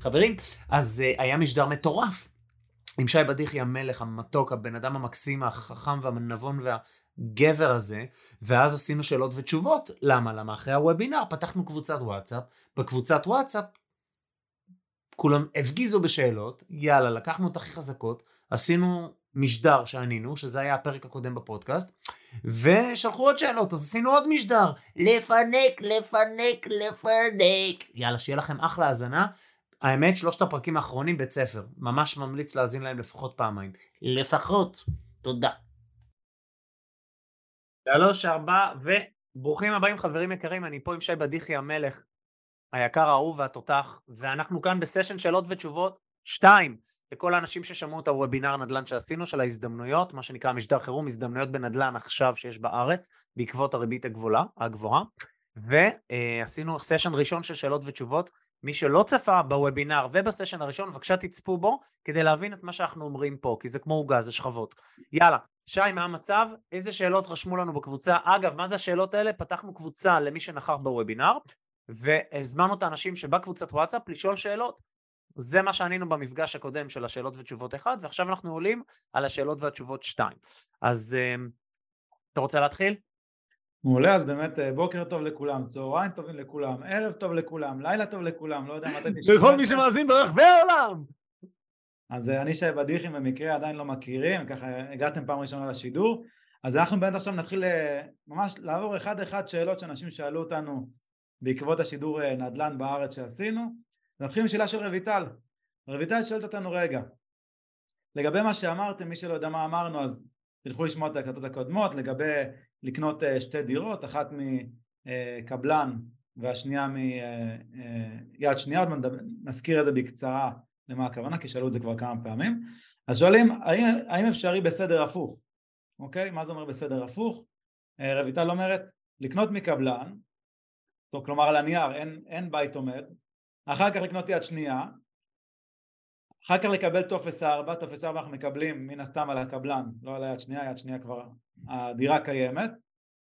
חברים, אז uh, היה משדר מטורף. עם שי בדיחי המלך, המתוק, הבן אדם המקסים, החכם והנבון והגבר הזה, ואז עשינו שאלות ותשובות. למה? למה אחרי הוובינר פתחנו קבוצת וואטסאפ, בקבוצת וואטסאפ כולם הפגיזו בשאלות, יאללה, לקחנו את הכי חזקות, עשינו משדר שענינו, שזה היה הפרק הקודם בפודקאסט, ושלחו עוד שאלות, אז עשינו עוד משדר. לפנק, לפנק, לפנק. יאללה, שיהיה לכם אחלה האזנה. האמת, שלושת הפרקים האחרונים בית ספר. ממש ממליץ להאזין להם לפחות פעמיים. לפחות. תודה. שלוש, ארבע, וברוכים הבאים חברים יקרים, אני פה עם שי בדיחי המלך, היקר האהוב והתותח, ואנחנו כאן בסשן שאלות ותשובות שתיים, לכל האנשים ששמעו את הוובינר נדל"ן שעשינו, של ההזדמנויות, מה שנקרא משדר חירום, הזדמנויות בנדל"ן עכשיו שיש בארץ, בעקבות הריבית הגבוהה, הגבוהה, ועשינו סשן ראשון של שאלות ותשובות. מי שלא צפה בוובינר ובסשן הראשון, בבקשה תצפו בו, כדי להבין את מה שאנחנו אומרים פה, כי זה כמו עוגה, זה שכבות. יאללה, שי, מה המצב? איזה שאלות רשמו לנו בקבוצה? אגב, מה זה השאלות האלה? פתחנו קבוצה למי שנכח בוובינר, והזמנו את האנשים שבקבוצת וואטסאפ לשאול שאלות. זה מה שענינו במפגש הקודם של השאלות ותשובות 1, ועכשיו אנחנו עולים על השאלות והתשובות 2. אז אתה רוצה להתחיל? מעולה, אז באמת בוקר טוב לכולם, צהריים טובים לכולם, ערב טוב לכולם, לילה טוב לכולם, לא יודע מתי. לכל מי שמאזין ברחבי העולם! אז אני שי בדיחי במקרה עדיין לא מכירים, ככה הגעתם פעם ראשונה לשידור, אז אנחנו באמת עכשיו נתחיל ממש לעבור אחד אחד שאלות שאנשים שאלו אותנו בעקבות השידור נדל"ן בארץ שעשינו. נתחיל עם שאלה של רויטל. רויטל שואלת אותנו רגע, לגבי מה שאמרתם, מי שלא יודע מה אמרנו אז תלכו לשמוע את ההקלטות הקודמות לגבי לקנות שתי דירות, אחת מקבלן והשנייה מיד שנייה, עוד נזכיר את זה בקצרה למה הכוונה כי שאלו את זה כבר כמה פעמים אז שואלים האם, האם אפשרי בסדר הפוך, אוקיי? מה זה אומר בסדר הפוך? רויטל אומרת לקנות מקבלן, טוב, כלומר על הנייר אין, אין בית עומד, אחר כך לקנות יד שנייה, אחר כך לקבל טופס 4, טופס 4 אנחנו מקבלים מן הסתם על הקבלן, לא על היד שנייה, יד שנייה כבר הדירה קיימת,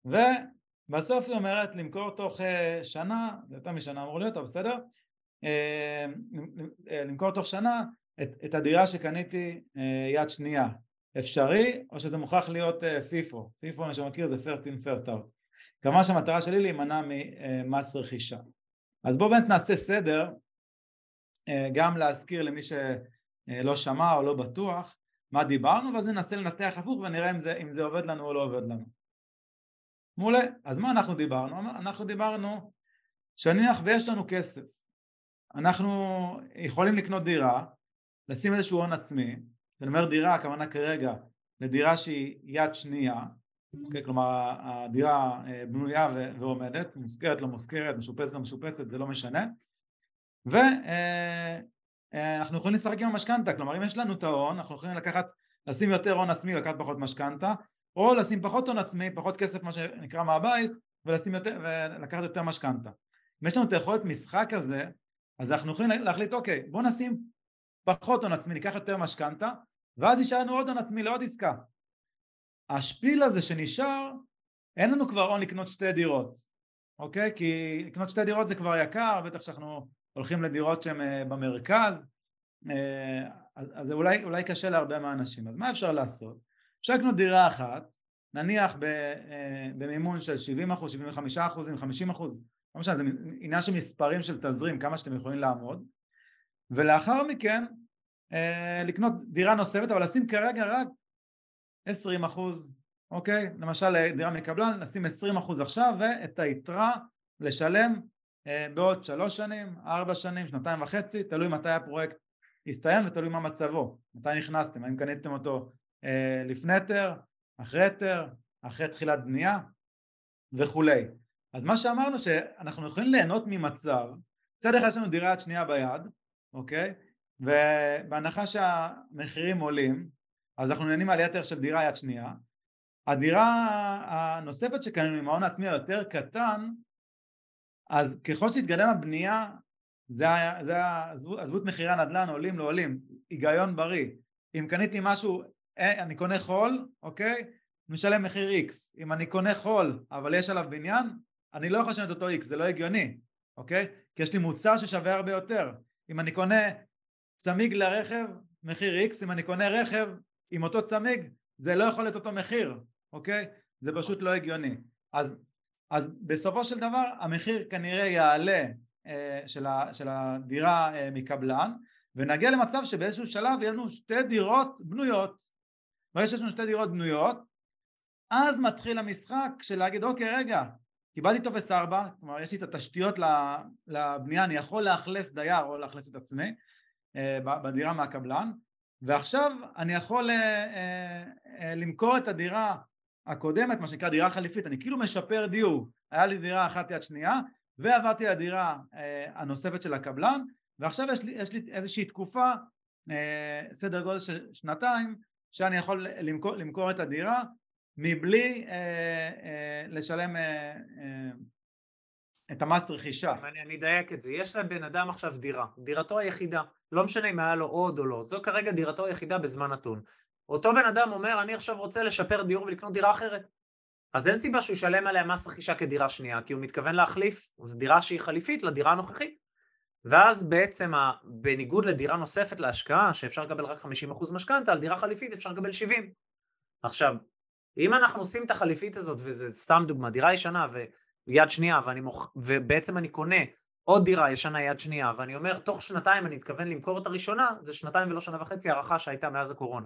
ובסוף היא אומרת למכור תוך שנה, זה יותר משנה אמור להיות, אבל בסדר, למכור תוך שנה את, את הדירה שקניתי יד שנייה, אפשרי או שזה מוכרח להיות פיפו, פיפו מי שמכיר זה first in first out, כמובן שהמטרה שלי להימנע ממס רכישה. אז בואו באמת נעשה סדר, גם להזכיר למי שלא שמע או לא בטוח מה דיברנו, ואז ננסה לנתח הפוך ונראה אם זה, אם זה עובד לנו או לא עובד לנו. מעולה, אז מה אנחנו דיברנו? אנחנו דיברנו שנניח ויש לנו כסף, אנחנו יכולים לקנות דירה, לשים איזשהו הון עצמי, אני אומר דירה, הכוונה כרגע לדירה שהיא יד שנייה, אוקיי? כלומר הדירה בנויה ועומדת, מושכרת לא מושכרת, משופצת לא משופצת, זה לא משנה ואנחנו יכולים לשחק עם המשכנתה, כלומר אם יש לנו את ההון, אנחנו יכולים לקחת, לשים יותר הון עצמי, לקחת פחות משכנתה או לשים פחות הון עצמי, פחות כסף מה שנקרא מהבית ולשים יותר, ולקחת יותר משכנתה אם יש לנו את היכולת משחק הזה, אז אנחנו יכולים להחליט אוקיי בוא נשים פחות הון עצמי, ניקח יותר משכנתה ואז יישאר לנו עוד הון עצמי לעוד עסקה השפיל הזה שנשאר, אין לנו כבר הון לקנות שתי דירות, אוקיי? כי לקנות שתי דירות זה כבר יקר, בטח שאנחנו הולכים לדירות שהן במרכז, אז, אז זה אולי, אולי קשה להרבה מהאנשים. אז מה אפשר לעשות? אפשר לקנות דירה אחת, נניח במימון של 70 אחוז, 75 אחוזים, 50 אחוז, לא משנה, זה עניין של מספרים של תזרים, כמה שאתם יכולים לעמוד, ולאחר מכן לקנות דירה נוספת, אבל לשים כרגע רק 20 אחוז, אוקיי? למשל דירה מקבלן, נשים 20 אחוז עכשיו ואת היתרה לשלם אה, בעוד שלוש שנים, ארבע שנים, שנתיים וחצי, תלוי מתי הפרויקט יסתיים ותלוי מה מצבו, מתי נכנסתם, האם קניתם אותו אה, לפני היתר, אחרי היתר, אחרי תחילת בנייה וכולי. אז מה שאמרנו שאנחנו יכולים ליהנות ממצב, מצד אחד יש לנו דירה יד שנייה ביד, אוקיי? ובהנחה שהמחירים עולים, אז אנחנו נהנים על יתר של דירה יד שנייה. הדירה הנוספת שקנינו עם ההון העצמי היותר קטן, אז ככל שהתקדם הבנייה, זה, זה עזבו את מחירי הנדל"ן, עולים לא היגיון בריא. אם קניתי משהו, אה, אני קונה חול, אוקיי? משלם מחיר X. אם אני קונה חול, אבל יש עליו בניין, אני לא יכול לשנות אותו X, זה לא הגיוני, אוקיי? כי יש לי מוצר ששווה הרבה יותר. אם אני קונה צמיג לרכב, מחיר X, אם אני קונה רכב עם אותו צמיג, זה לא יכול להיות אותו מחיר, אוקיי? זה פשוט לא הגיוני. אז אז בסופו של דבר המחיר כנראה יעלה אה, של, ה, של הדירה אה, מקבלן ונגיע למצב שבאיזשהו שלב יהיו לנו שתי דירות בנויות ברגע שיש לנו שתי דירות בנויות אז מתחיל המשחק של להגיד אוקיי רגע קיבלתי טופס 4 כלומר יש לי את התשתיות לבנייה אני יכול לאכלס דייר או לאכלס את עצמי אה, בדירה מהקבלן ועכשיו אני יכול למכור את הדירה הקודמת, מה שנקרא דירה חליפית, אני כאילו משפר דיור, היה לי דירה אחת יד שנייה ועברתי לדירה אה, הנוספת של הקבלן ועכשיו יש לי, יש לי איזושהי תקופה, אה, סדר גודל של שנתיים, שאני יכול למכור, למכור את הדירה מבלי אה, אה, לשלם אה, אה, את המס רכישה. אני, אני אדייק את זה, יש לבן אדם עכשיו דירה, דירתו היחידה, לא משנה אם היה לו עוד או לא, זו כרגע דירתו היחידה בזמן נתון. אותו בן אדם אומר, אני עכשיו רוצה לשפר דיור ולקנות דירה אחרת. אז אין סיבה שהוא ישלם עליה מס רכישה כדירה שנייה, כי הוא מתכוון להחליף, זו דירה שהיא חליפית לדירה הנוכחית. ואז בעצם, בניגוד לדירה נוספת להשקעה, שאפשר לקבל רק 50% משכנתה, על דירה חליפית אפשר לקבל 70. עכשיו, אם אנחנו עושים את החליפית הזאת, וזה סתם דוגמה, דירה ישנה ויד שנייה, ואני מוכ... ובעצם אני קונה עוד דירה ישנה יד שנייה, ואני אומר, תוך שנתיים אני מתכוון למכור את הראשונה, זה שנתיים ולא שנה וחצי הערכה שהייתה מאז הקורונה.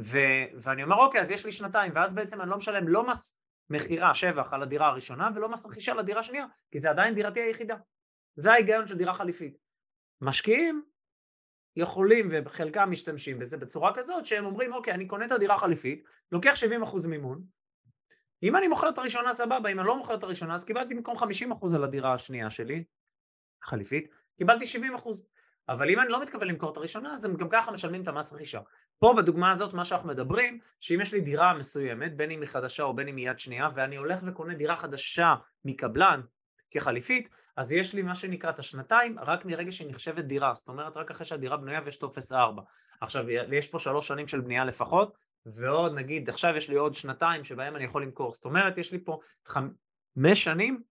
ו, ואני אומר אוקיי אז יש לי שנתיים ואז בעצם אני לא משלם לא מס מכירה שבח על הדירה הראשונה ולא מס רכישה לדירה השנייה כי זה עדיין דירתי היחידה זה ההיגיון של דירה חליפית משקיעים יכולים וחלקם משתמשים בזה בצורה כזאת שהם אומרים אוקיי אני קונה את הדירה החליפית לוקח 70% מימון. אם אני מוכר את הראשונה סבבה אם אני לא מוכר את הראשונה אז קיבלתי במקום 50% על הדירה השנייה שלי חליפית קיבלתי 70% אבל אם אני לא מתכוון למכור את הראשונה אז הם גם ככה משלמים את המס רכישה. פה בדוגמה הזאת מה שאנחנו מדברים, שאם יש לי דירה מסוימת, בין אם היא חדשה או בין אם היא יד שנייה, ואני הולך וקונה דירה חדשה מקבלן כחליפית, אז יש לי מה שנקרא את השנתיים רק מרגע שהיא נחשבת דירה, זאת אומרת רק אחרי שהדירה בנויה ויש טופס 4. עכשיו יש פה שלוש שנים של בנייה לפחות, ועוד נגיד עכשיו יש לי עוד שנתיים שבהם אני יכול למכור, זאת אומרת יש לי פה חמש שנים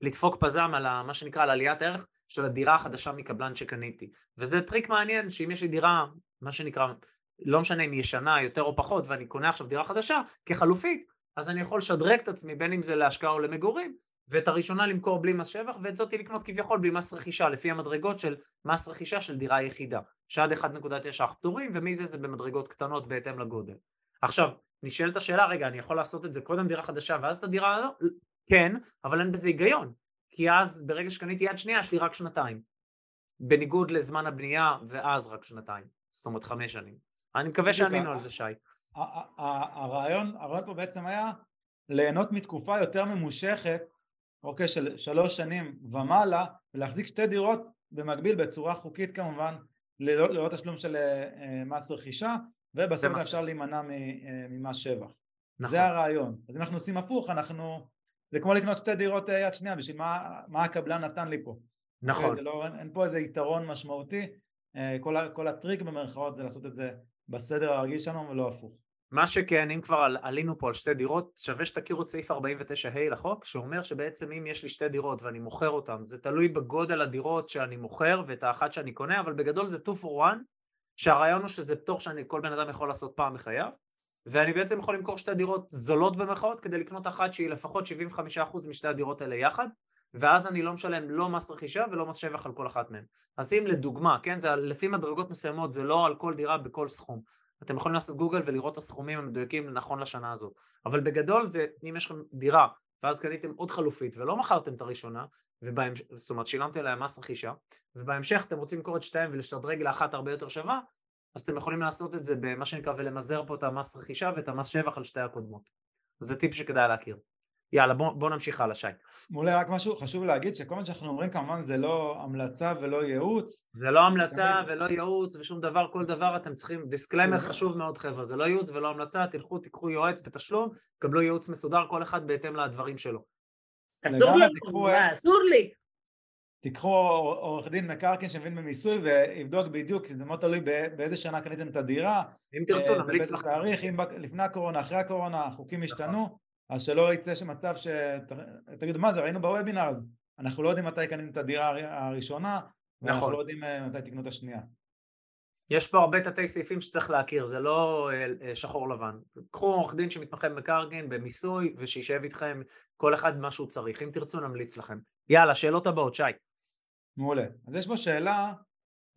לדפוק פזם על מה שנקרא על עליית ערך של הדירה החדשה מקבלן שקניתי. וזה טריק מעניין שאם יש לי דירה מה שנקרא, לא משנה אם ישנה יותר או פחות, ואני קונה עכשיו דירה חדשה כחלופית, אז אני יכול לשדרג את עצמי בין אם זה להשקעה או למגורים, ואת הראשונה למכור בלי מס שבח, ואת זאתי לקנות כביכול בלי מס רכישה, לפי המדרגות של מס רכישה של דירה יחידה, שעד 1.9 פטורים, ומזה זה במדרגות קטנות בהתאם לגודל. עכשיו, נשאלת השאלה, רגע, אני יכול לעשות את זה קודם דירה חדשה ואז את הדירה לא? כן, אבל אין בזה היגיון, כי אז ברגע שקניתי יד שנייה יש לי רק שנתיים, בניגוד לזמן הבנייה ואז רק שנתיים. זאת אומרת חמש שנים. אני מקווה שענינו על זה שי. הרעיון, הרעיון פה בעצם היה ליהנות מתקופה יותר ממושכת, אוקיי, של שלוש שנים ומעלה, ולהחזיק שתי דירות במקביל בצורה חוקית כמובן, ללא, ללא תשלום של אה, מס רכישה, ובסוף אפשר להימנע אה, ממס שבח. נכון. זה הרעיון. אז אם אנחנו עושים הפוך, אנחנו... זה כמו לקנות שתי דירות אה, יד שנייה, בשביל מה, מה הקבלן נתן לי פה. נכון. אוקיי, לא, אין, אין פה איזה יתרון משמעותי, אה, כל, כל הטריק במרכאות זה לעשות את זה בסדר הרגיל שלנו ולא הפוך. מה שכן, אם כבר עלינו פה על שתי דירות, שווה שתכירו את סעיף 49ה לחוק, שאומר שבעצם אם יש לי שתי דירות ואני מוכר אותן, זה תלוי בגודל הדירות שאני מוכר ואת האחת שאני קונה, אבל בגדול זה 2 for 1, שהרעיון הוא שזה פטור שכל בן אדם יכול לעשות פעם בחייו, ואני בעצם יכול למכור שתי דירות זולות במרכאות כדי לקנות אחת שהיא לפחות 75% משתי הדירות האלה יחד, ואז אני לא משלם לא מס רכישה ולא מס שבח על כל אחת מהן. אז אם לדוגמה, כן, זה לפי מדרגות מסוימות, זה לא על כל דירה בכל סכום. אתם יכולים לעשות גוגל ולראות את הסכומים המדויקים נכון לשנה הזאת. אבל בגדול זה, אם יש לכם דירה, ואז קניתם עוד חלופית ולא מכרתם את הראשונה, ובהמש... זאת אומרת שילמתם עליה מס רכישה, ובהמשך אתם רוצים למכור את שתיהם ולשדרג לאחת הרבה יותר שווה, אז אתם יכולים לעשות את זה במה שנקרא ולמזער פה את המס רכישה ואת המס שבח על שתי הקודמות. זה טיפ שכדאי להכיר. יאללה בוא, בוא נמשיך הלאה שי. מעולה רק משהו חשוב להגיד שכל מה שאנחנו אומרים כמובן זה לא המלצה ולא ייעוץ. זה לא המלצה ולא ייעוץ ושום דבר כל דבר אתם צריכים disclaimer חשוב מאוד חבר'ה זה לא ייעוץ ולא המלצה תלכו תיקחו יועץ בתשלום קבלו ייעוץ מסודר כל אחד בהתאם לדברים שלו. אסור לנו, אסור לי. תיקחו עורך דין מקרקעין שמבין במיסוי ויבדוק בדיוק, זה מאוד תלוי באיזה שנה קניתם את הדירה. אם תרצו אה, נמליץ לכם. תאריך, אם לפני הקורונה, אחרי הקורונה, החוקים נכון. השתנו. אז שלא יצא שמצב שתגידו מה זה ראינו בוובינר אז אנחנו לא יודעים מתי קנינו את הדירה הראשונה ואנחנו נכון. לא יודעים אה, מתי תקנו את השנייה. יש פה הרבה תתי סעיפים שצריך להכיר, זה לא אה, אה, שחור לבן. קחו עורך דין שמתמחה במקרקעין, במיסוי, ושישב איתכם כל אחד מה שהוא צריך. אם תרצו נמליץ לכם. יאללה, שאלות הבאות, שי. מעולה. אז יש פה שאלה,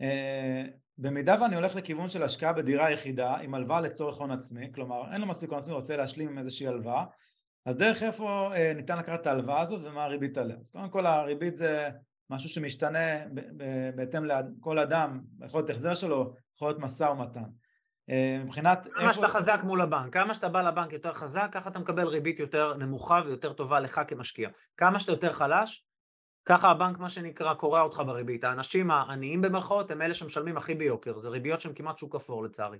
אה, במידה ואני הולך לכיוון של השקעה בדירה יחידה עם הלוואה לצורך הון עצמי, כלומר אין לו מספיק הון עצמי, רוצה להשלים עם איזושהי הלוואה, אז דרך איפה אה, ניתן לקחת את ההלוואה הזאת ומה הריבית עליה? אז קודם כל הריבית זה משהו שמשתנה בהתאם לכל אדם, יכול להיות החזר שלו, יכול להיות משא ומתן. אה, מבחינת... כמה איפה... שאתה חזק מול הבנק, כמה שאתה בא לבנק יותר חזק, ככה אתה מקבל ריבית יותר נמוכה ויותר טובה לך כמשקיע. כמה שאתה יותר חלש, ככה הבנק מה שנקרא קורע אותך בריבית. האנשים העניים במרכאות הם אלה שמשלמים הכי ביוקר, זה ריביות שהן כמעט שוק אפור לצערי.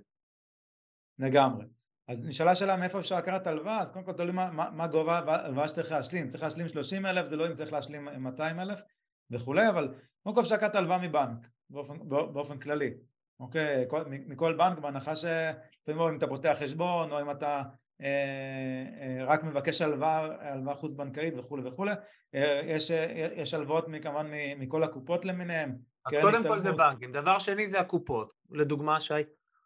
לגמרי. אז נשאלה שאלה מאיפה אפשר לקחת הלוואה, אז קודם כל תלוי מה, מה, מה גובה ההלוואה שצריך להשלים, צריך להשלים 30 אלף, זה לא אם צריך להשלים 200 אלף וכולי, אבל קודם כל אפשר לקחת הלוואה מבנק באופן, באופן כללי, אוקיי, כל, מכל בנק בהנחה שלפעמים אם אתה פותח חשבון או אם אתה אה, אה, רק מבקש הלוואה, הלוואה חוץ בנקאית וכולי וכולי, אה, יש, יש הלוואות כמובן מכל הקופות למיניהם. אז קודם. כל זה בנקים, דבר שני זה הקופות, לדוגמה שי.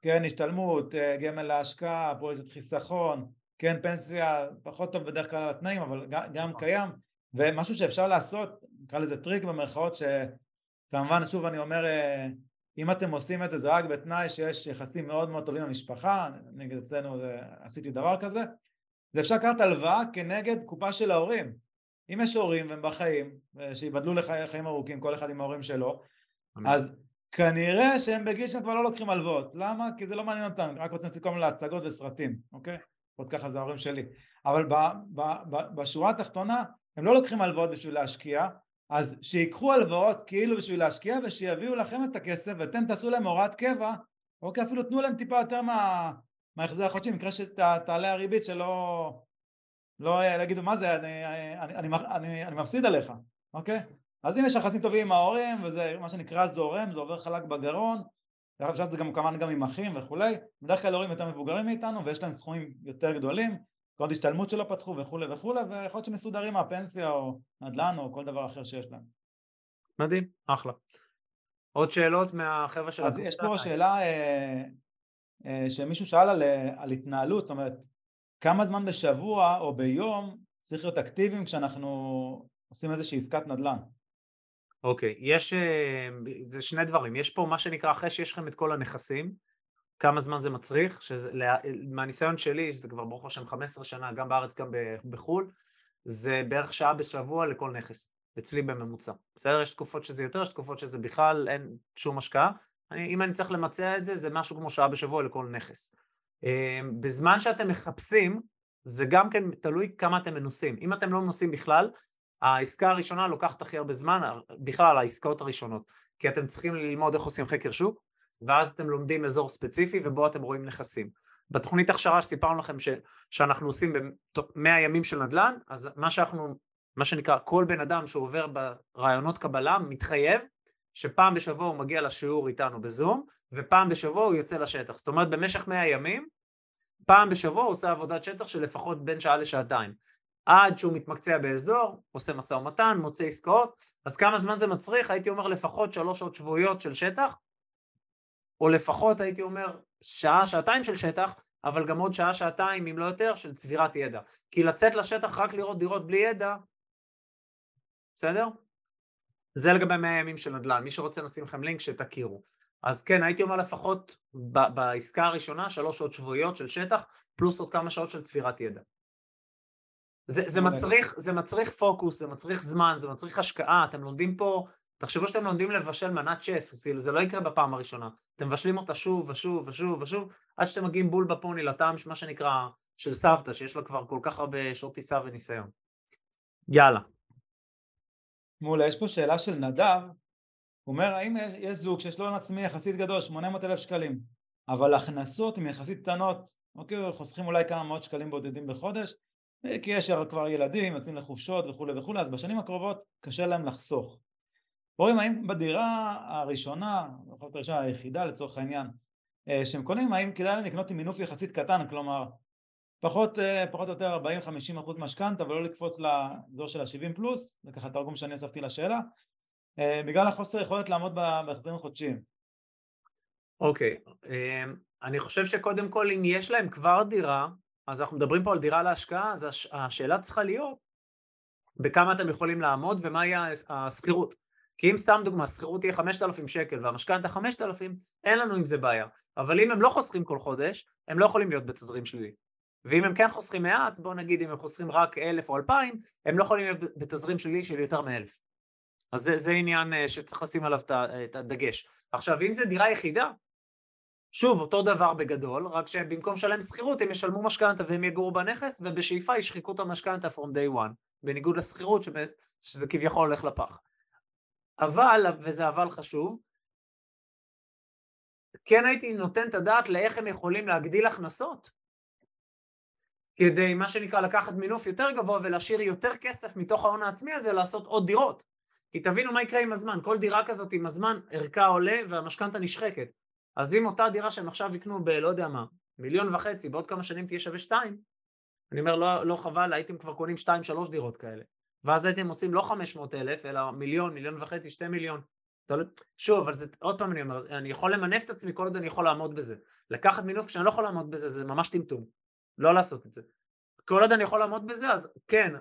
קרן השתלמות, אה, גמל להשקעה, פוליסת חיסכון, קרן פנסיה, פחות טוב בדרך כלל התנאים, אבל גם קיים, ומשהו שאפשר לעשות, נקרא לזה טריק במרכאות, שכמובן שוב אני אומר, אה, אם אתם עושים את זה, זה רק בתנאי שיש יחסים מאוד מאוד טובים במשפחה, נגד אצלנו עשיתי דבר כזה, זה אפשר לקחת הלוואה כנגד קופה של ההורים. אם יש הורים והם בחיים, שיבדלו לחיים ארוכים, כל אחד עם ההורים שלו, אז כנראה שהם בגיל שהם כבר לא לוקחים הלוואות, למה? כי זה לא מעניין אותם, רק רוצים לתת כל מיני להצגות וסרטים, אוקיי? עוד ככה זה ההורים שלי, אבל ב, ב, ב, בשורה התחתונה הם לא לוקחים הלוואות בשביל להשקיע, אז שיקחו הלוואות כאילו בשביל להשקיע ושיביאו לכם את הכסף ואתם תעשו להם הוראת קבע, אוקיי? אפילו תנו להם טיפה יותר מה, מההחזר החודשי, במקרה שתעלה הריבית שלא לא יגידו מה זה, אני, אני, אני, אני, אני מפסיד עליך, אוקיי? אז אם יש יחסים טובים עם ההורים וזה מה שנקרא זורם, זה עובר חלק בגרון, עכשיו זה גם כמובן גם עם אחים וכולי, בדרך כלל הורים יותר מבוגרים מאיתנו ויש להם סכומים יותר גדולים, עוד השתלמות שלא פתחו וכולי וכולי, ויכול להיות שמסודרים מהפנסיה או נדל"ן או כל דבר אחר שיש להם. מדהים, אחלה. עוד שאלות מהחבר'ה של הקבוצה? אז יש פה שאלה אה, אה, שמישהו שאל על, אה, על התנהלות, זאת אומרת, כמה זמן בשבוע או ביום צריך להיות אקטיביים כשאנחנו עושים איזושהי עסקת נדל"ן? אוקיי, יש, אה, זה שני דברים, יש פה מה שנקרא אחרי שיש לכם את כל הנכסים, כמה זמן זה מצריך, שזה, מהניסיון שלי, שזה כבר ברוך השם 15 שנה, גם בארץ גם בחו"ל, זה בערך שעה בשבוע לכל נכס, אצלי בממוצע. בסדר? יש תקופות שזה יותר, יש תקופות שזה בכלל אין שום השקעה. אני, אם אני צריך למצע את זה, זה משהו כמו שעה בשבוע לכל נכס. אה, בזמן שאתם מחפשים, זה גם כן תלוי כמה אתם מנוסים. אם אתם לא מנוסים בכלל, העסקה הראשונה לוקחת הכי הרבה זמן, בכלל העסקאות הראשונות, כי אתם צריכים ללמוד איך עושים חקר שוק, ואז אתם לומדים אזור ספציפי ובו אתם רואים נכסים. בתוכנית הכשרה שסיפרנו לכם ש, שאנחנו עושים ב-100 ימים של נדל"ן, אז מה שאנחנו, מה שנקרא, כל בן אדם שעובר ברעיונות קבלה מתחייב שפעם בשבוע הוא מגיע לשיעור איתנו בזום, ופעם בשבוע הוא יוצא לשטח. זאת אומרת, במשך 100 ימים פעם בשבוע הוא עושה עבודת שטח של לפחות בין שעה לשעתיים. עד שהוא מתמקצע באזור, עושה משא ומתן, מוצא עסקאות, אז כמה זמן זה מצריך? הייתי אומר לפחות שלוש שעות שבועיות של שטח, או לפחות הייתי אומר שעה, שעתיים של שטח, אבל גם עוד שעה, שעתיים, אם לא יותר, של צבירת ידע. כי לצאת לשטח רק לראות דירות בלי ידע, בסדר? זה לגבי 100 ימים של נדל"ן, מי שרוצה נשים לכם לינק שתכירו. אז כן, הייתי אומר לפחות ב- בעסקה הראשונה, שלוש שעות שבועיות של שטח, פלוס עוד כמה שעות של צבירת ידע. זה, זה, מצריך, זה מצריך פוקוס, זה מצריך זמן, זה מצריך השקעה, אתם לומדים פה, תחשבו שאתם לומדים לבשל מנת שף, כאילו זה לא יקרה בפעם הראשונה, אתם מבשלים אותה שוב ושוב ושוב ושוב, עד שאתם מגיעים בול בפוני לטעם, מה שנקרא, של סבתא, שיש לה כבר כל כך הרבה שעות טיסה וניסיון. יאללה. מעולה, יש פה שאלה של נדב, הוא אומר האם יש, יש זוג שיש לו הון עצמי יחסית גדול, 800 אלף שקלים, אבל הכנסות הן יחסית קטנות, אוקיי, חוסכים אולי כמה מאות שקלים בודדים בחודש, כי יש כבר ילדים, יוצאים לחופשות וכולי וכולי, אז בשנים הקרובות קשה להם לחסוך. רואים האם בדירה הראשונה, להיות הראשונה היחידה לצורך העניין, אה, שהם קונים, האם כדאי להם לקנות עם מינוף יחסית קטן, כלומר פחות, אה, או יותר 40-50 אחוז משכנתה ולא לקפוץ לאזור של ה-70 פלוס, זה ככה תרגום שאני אספתי לשאלה, בגלל החוסר יכולת לעמוד בהחזרים חודשיים. אוקיי, okay. אני חושב שקודם כל אם יש להם כבר דירה, אז אנחנו מדברים פה על דירה להשקעה, אז הש, השאלה צריכה להיות בכמה אתם יכולים לעמוד ומה יהיה השכירות. כי אם סתם דוגמה, השכירות תהיה 5,000 שקל והמשכנתה 5,000, אין לנו עם זה בעיה. אבל אם הם לא חוסכים כל חודש, הם לא יכולים להיות בתזרים שלילי. ואם הם כן חוסכים מעט, בואו נגיד אם הם חוסכים רק 1,000 או 2,000, הם לא יכולים להיות בתזרים שלילי של יותר מ-1,000. אז זה, זה עניין אה, שצריך לשים עליו את הדגש. עכשיו, אם זה דירה יחידה, שוב, אותו דבר בגדול, רק שבמקום לשלם שכירות הם ישלמו משכנתה והם יגורו בנכס ובשאיפה ישחיקו את המשכנתה from day one, בניגוד לשכירות שזה כביכול הולך לפח. אבל, וזה אבל חשוב, כן הייתי נותן את הדעת לאיך הם יכולים להגדיל הכנסות כדי מה שנקרא לקחת מינוף יותר גבוה ולהשאיר יותר כסף מתוך ההון העצמי הזה לעשות עוד דירות. כי תבינו מה יקרה עם הזמן, כל דירה כזאת עם הזמן ערכה עולה והמשכנתה נשחקת. אז אם אותה דירה שהם עכשיו יקנו בלא יודע מה, מיליון וחצי, בעוד כמה שנים תהיה שווה שתיים, אני אומר לא, לא חבל, הייתם כבר קונים שתיים שלוש דירות כאלה. ואז הייתם עושים לא חמש מאות אלף, אלא מיליון, מיליון וחצי, שתי מיליון. לא- שוב, אבל זה, עוד פעם אני אומר, אני יכול למנף את עצמי כל עוד אני יכול לעמוד בזה. לקחת מינוף כשאני לא יכול לעמוד בזה, זה ממש טמטום. לא לעשות את זה. כל עוד אני יכול לעמוד בזה, אז כן,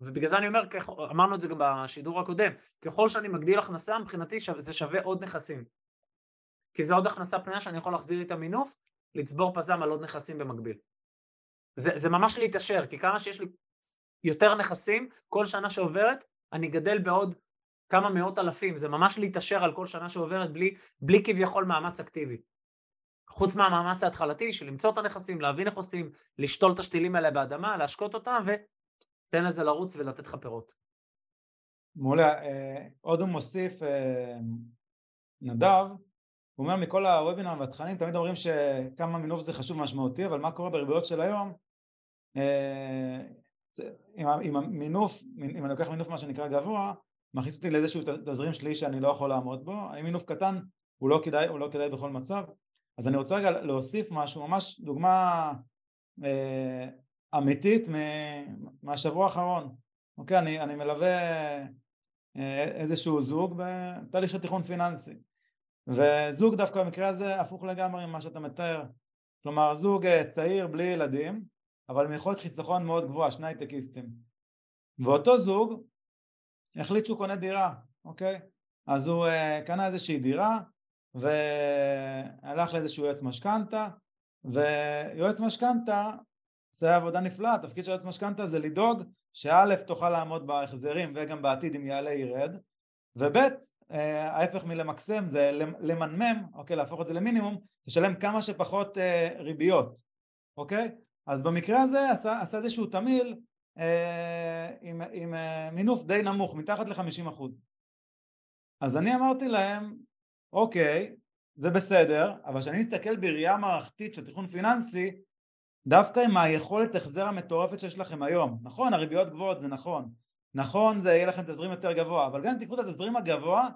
ובגלל זה אני אומר, אמרנו את זה גם בשידור הקודם, ככל שאני מגדיל הכנסה, מבחינתי זה שווה עוד נכסים. כי זה עוד הכנסה פנויה שאני יכול להחזיר את המינוף, לצבור פזם על עוד נכסים במקביל. זה, זה ממש להתעשר, כי כמה שיש לי יותר נכסים, כל שנה שעוברת, אני גדל בעוד כמה מאות אלפים, זה ממש להתעשר על כל שנה שעוברת בלי, בלי כביכול מאמץ אקטיבי. חוץ מהמאמץ ההתחלתי של למצוא את הנכסים, להביא נכסים, לשתול את השתילים האלה באדמה, להשקות אותם, ותן לזה לרוץ ולתת לך פירות. מעולה. אה, עוד הוא מוסיף, אה, נדב, הוא אומר מכל הוובינר והתכנים תמיד אומרים שכמה מינוף זה חשוב ומשמעותי אבל מה קורה בריביות של היום? אם אה, המינוף, אם אני לוקח מינוף מה שנקרא גבוה מכניס אותי לאיזשהו תזרים שלי שאני לא יכול לעמוד בו. האם מינוף קטן הוא לא כדאי, הוא לא כדאי בכל מצב? אז אני רוצה רגע להוסיף משהו ממש דוגמה אה, אמיתית מהשבוע האחרון. אוקיי אני, אני מלווה אה, איזשהו זוג בתהליך של תיכון פיננסי וזוג דווקא במקרה הזה הפוך לגמרי ממה שאתה מתאר. כלומר זוג אה, צעיר בלי ילדים אבל עם יכולת חיסכון מאוד גבוהה, שני הייטקיסטים. ואותו זוג החליט שהוא קונה דירה, אוקיי? אז הוא uh, קנה איזושהי דירה והלך לאיזשהו יועץ משכנתה ויועץ משכנתה זה עבודה נפלאה, התפקיד של יועץ משכנתה זה לדאוג שא' תוכל לעמוד בהחזרים וגם בעתיד אם יעלה ירד וב' ההפך מלמקסם זה למנמם, אוקיי, להפוך את זה למינימום, לשלם כמה שפחות אה, ריביות, אוקיי? אז במקרה הזה עשה, עשה איזשהו תמיל אה, עם, עם אה, מינוף די נמוך, מתחת ל-50%. אז אני אמרתי להם, אוקיי, זה בסדר, אבל כשאני מסתכל בראייה מערכתית של תכנון פיננסי, דווקא עם היכולת החזר המטורפת שיש לכם היום, נכון, הריביות גבוהות זה נכון, נכון זה יהיה לכם תזרים יותר גבוה, אבל גם אם תקחו את התזרים הגבוה,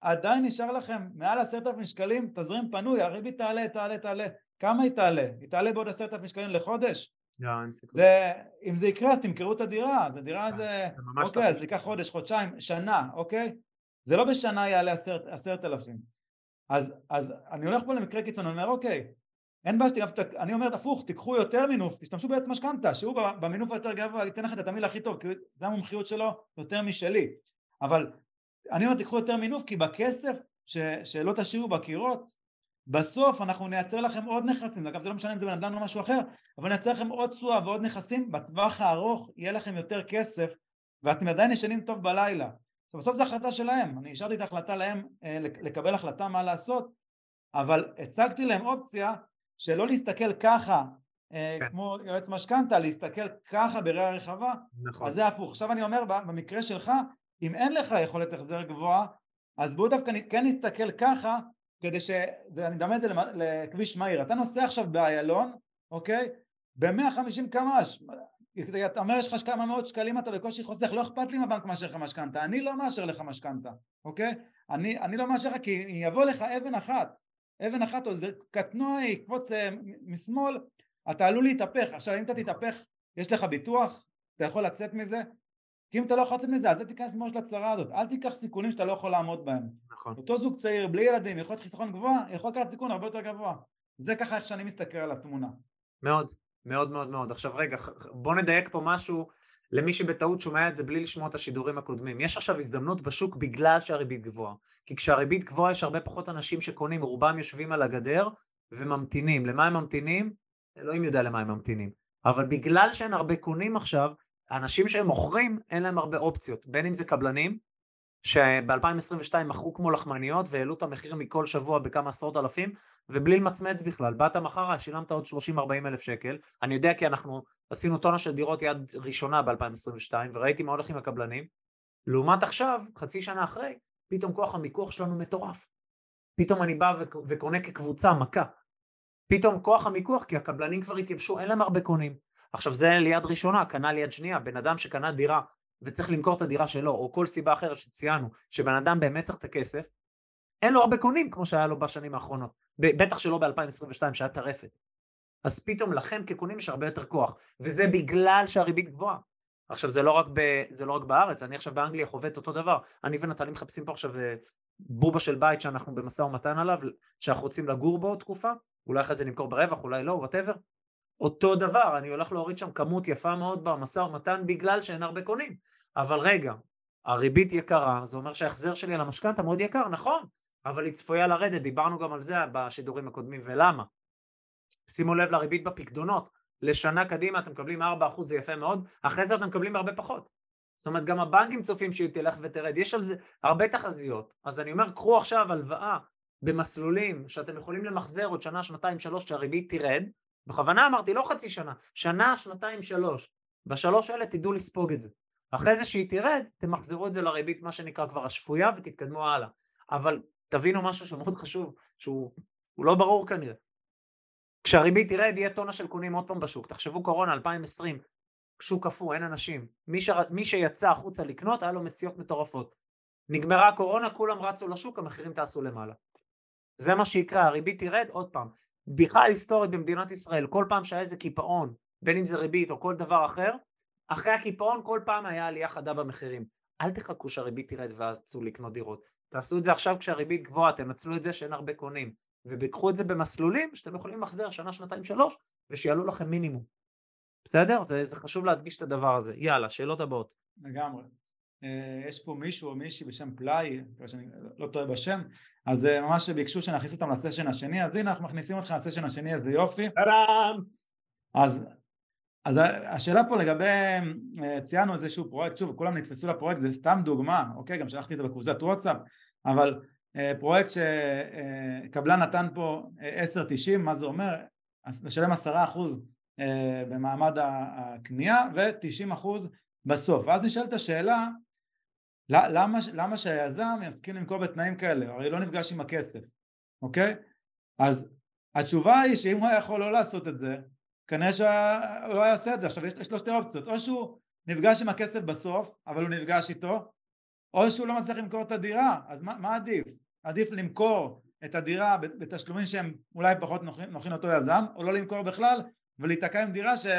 עדיין נשאר לכם מעל עשרת אלפים שקלים תזרים פנוי, הריבית תעלה, תעלה, תעלה. כמה היא תעלה? היא תעלה בעוד עשרת אלפים שקלים לחודש? לא, אין סיכוי. זה, אם זה יקרה אז תמכרו את הדירה, זה דירה כן, זה, אוקיי, לא. אז ייקח חודש, חודשיים, שנה, אוקיי? זה לא בשנה יעלה עשרת, עשרת אלפים. אז, אז אני הולך פה למקרה קיצון, אני אומר אוקיי, אין בעיה שתיקח, אני אומר הפוך, תיקחו יותר מינוף, תשתמשו בעץ משכנתה, שהוא במינוף היותר גבוה ייתן לך את התמהיל הכי טוב, כי זה המומחיות שלו יותר משלי, אבל אני אומר תיקחו יותר מינוף כי בכסף ש, שלא תשאירו בקירות, בסוף אנחנו נייצר לכם עוד נכסים, אגב זה לא משנה אם זה אדם או משהו אחר, אבל נייצר לכם עוד תשואה ועוד נכסים, בטווח הארוך יהיה לכם יותר כסף ואתם עדיין ישנים טוב בלילה. בסוף זו החלטה שלהם, אני השארתי את ההחלטה להם אה, לקבל החלטה מה לעשות, אבל הצגתי להם אופציה שלא להסתכל ככה אה, כן. כמו יועץ משכנתה, להסתכל ככה בראייה רחבה, נכון. אז זה הפוך. עכשיו אני אומר במקרה שלך, אם אין לך יכולת החזר גבוהה, אז בואו דווקא כן נסתכל ככה, כדי ש... אני מדמה את זה לכביש מהיר. אתה נוסע עכשיו באיילון, אוקיי? ב-150 קמ"ש. אתה אומר יש לך כמה מאות שקלים אתה בקושי חוסך, לא אכפת לי אם הבנק מאשר לך משכנתה, אני לא מאשר לך משכנתה, אוקיי? אני, אני לא מאשר לך כי יבוא לך אבן אחת, אבן אחת או איזה קטנוע יקפוץ אה, משמאל, אתה עלול להתהפך. עכשיו אם אתה תתהפך, יש לך ביטוח, אתה יכול לצאת מזה, כי אם אתה לא יכול לצאת מזה, אז אל תיכנס מראש לצרה הזאת, אל תיקח סיכונים שאתה לא יכול לעמוד בהם. נכון. אותו זוג צעיר בלי ילדים יכול להיות חיסכון גבוה, יכול לקחת סיכון הרבה יותר גבוה. זה ככה איך שאני מסתכל על התמונה. מאוד, מאוד מאוד מאוד. עכשיו רגע, בוא נדייק פה משהו למי שבטעות שומע את זה בלי לשמוע את השידורים הקודמים. יש עכשיו הזדמנות בשוק בגלל שהריבית גבוהה. כי כשהריבית גבוהה יש הרבה פחות אנשים שקונים, רובם יושבים על הגדר וממתינים. למה הם ממתינים? אלוהים יודע למה הם ממתינים. אבל בגלל שאין הרבה קונים עכשיו, האנשים שהם מוכרים, אין להם הרבה אופציות. בין אם זה קבלנים, שב-2022 מכרו כמו לחמניות והעלו את המחיר מכל שבוע בכמה עשרות אלפים, ובלי למצמץ בכלל. באת מחר, שילמת עוד 30-40 אלף שקל. אני יודע כי אנחנו עשינו טונה של דירות יד ראשונה ב-2022, וראיתי מה הולך עם הקבלנים. לעומת עכשיו, חצי שנה אחרי, פתאום כוח המיקוח שלנו מטורף. פתאום אני בא וק- וקונה כקבוצה מכה. פתאום כוח המיקוח, כי הקבלנים כבר התייבשו, אין להם הרבה קונים. עכשיו זה ליד ראשונה, קנה ליד שנייה, בן אדם שקנה דירה וצריך למכור את הדירה שלו, או כל סיבה אחרת שציינו, שבן אדם באמת צריך את הכסף, אין לו הרבה קונים כמו שהיה לו בשנים האחרונות, בטח שלא ב-2022 שהיה טרפת. אז פתאום לכם כקונים יש הרבה יותר כוח, וזה בגלל שהריבית גבוהה. עכשיו זה לא רק, ב, זה לא רק בארץ, אני עכשיו באנגליה חווה את אותו דבר, אני ונטלי מחפשים פה עכשיו אה, בובה של בית שאנחנו במשא ומתן עליו, שאנחנו רוצים לגור בו תקופה, אולי אחרי זה נמכור ברווח, אולי לא, whatever. אותו דבר, אני הולך להוריד שם כמות יפה מאוד במשא ומתן בגלל שאין הרבה קונים. אבל רגע, הריבית יקרה, זה אומר שההחזר שלי על המשכנתה מאוד יקר, נכון, אבל היא צפויה לרדת, דיברנו גם על זה בשידורים הקודמים, ולמה? שימו לב לריבית בפקדונות, לשנה קדימה אתם מקבלים 4% זה יפה מאוד, אחרי זה אתם מקבלים הרבה פחות. זאת אומרת, גם הבנקים צופים שהיא תלך ותרד, יש על זה הרבה תחזיות. אז אני אומר, קחו עכשיו הלוואה במסלולים שאתם יכולים למחזר עוד שנה, שנתיים, שלוש, שהריבית תרד, בכוונה אמרתי, לא חצי שנה, שנה, שנתיים, שלוש. בשלוש האלה תדעו לספוג את זה. אחרי זה שהיא תרד, תמחזרו את זה לריבית, מה שנקרא כבר השפויה, ותתקדמו הלאה. אבל תבינו משהו שמאוד חשוב, שהוא הוא לא ברור כנראה. כשהריבית תרד, יהיה טונה של קונים עוד פעם בשוק. תחשבו קורונה, 2020, שוק קפוא, אין אנשים. מי, ש... מי שיצא החוצה לקנות, היה לו מציאות מטורפות. נגמרה הקורונה, כולם רצו לשוק, המחירים טסו למעלה. זה מה שיקרה, הריבית תרד עוד פעם. בכלל היסטורית במדינת ישראל, כל פעם שהיה איזה קיפאון, בין אם זה ריבית או כל דבר אחר, אחרי הקיפאון כל פעם היה עלייה חדה במחירים. אל תחכו שהריבית תרד ואז צאו לקנות דירות. תעשו את זה עכשיו כשהריבית גבוהה, תנצלו את זה שאין הרבה קונים. וקחו את זה במסלולים שאתם יכולים לחזר שנה, שנתיים, שלוש, ושיעלו לכם מינימום. בסדר? זה, זה חשוב להדגיש את הדבר הזה. יאללה, שאלות הבאות. לגמרי. אה, יש פה מישהו או מישהי בשם פלאי, מקווה שאני לא טועה בשם, אז אה, ממש ביקשו שנכניס אותם לסשן השני, אז הנה אנחנו מכניסים אותך לסשן השני, איזה יופי. טאדאם! אז, אז השאלה פה לגבי, אה, ציינו איזשהו פרויקט, שוב כולם נתפסו לפרויקט, זה סתם דוגמה, אוקיי, גם שלחתי את זה בקבוצת וואטסאפ, אבל פרויקט שקבלן נתן פה 10.90, מה זה אומר? לשלם 10% אה, במעמד הקנייה ו-90% בסוף. ואז נשאלת השאלה, למה, למה שהיזם יסכים למכור בתנאים כאלה? הרי לא נפגש עם הכסף, אוקיי? אז התשובה היא שאם הוא היה יכול לא לעשות את זה, כנראה שהוא לא היה עושה את זה. עכשיו יש, יש לו שתי אופציות, או שהוא נפגש עם הכסף בסוף, אבל הוא נפגש איתו, או שהוא לא מצליח למכור את הדירה, אז מה, מה עדיף? עדיף למכור את הדירה בתשלומים שהם אולי פחות נוחים, נוחים אותו יזם, או לא למכור בכלל ולהיתקע עם דירה שהוא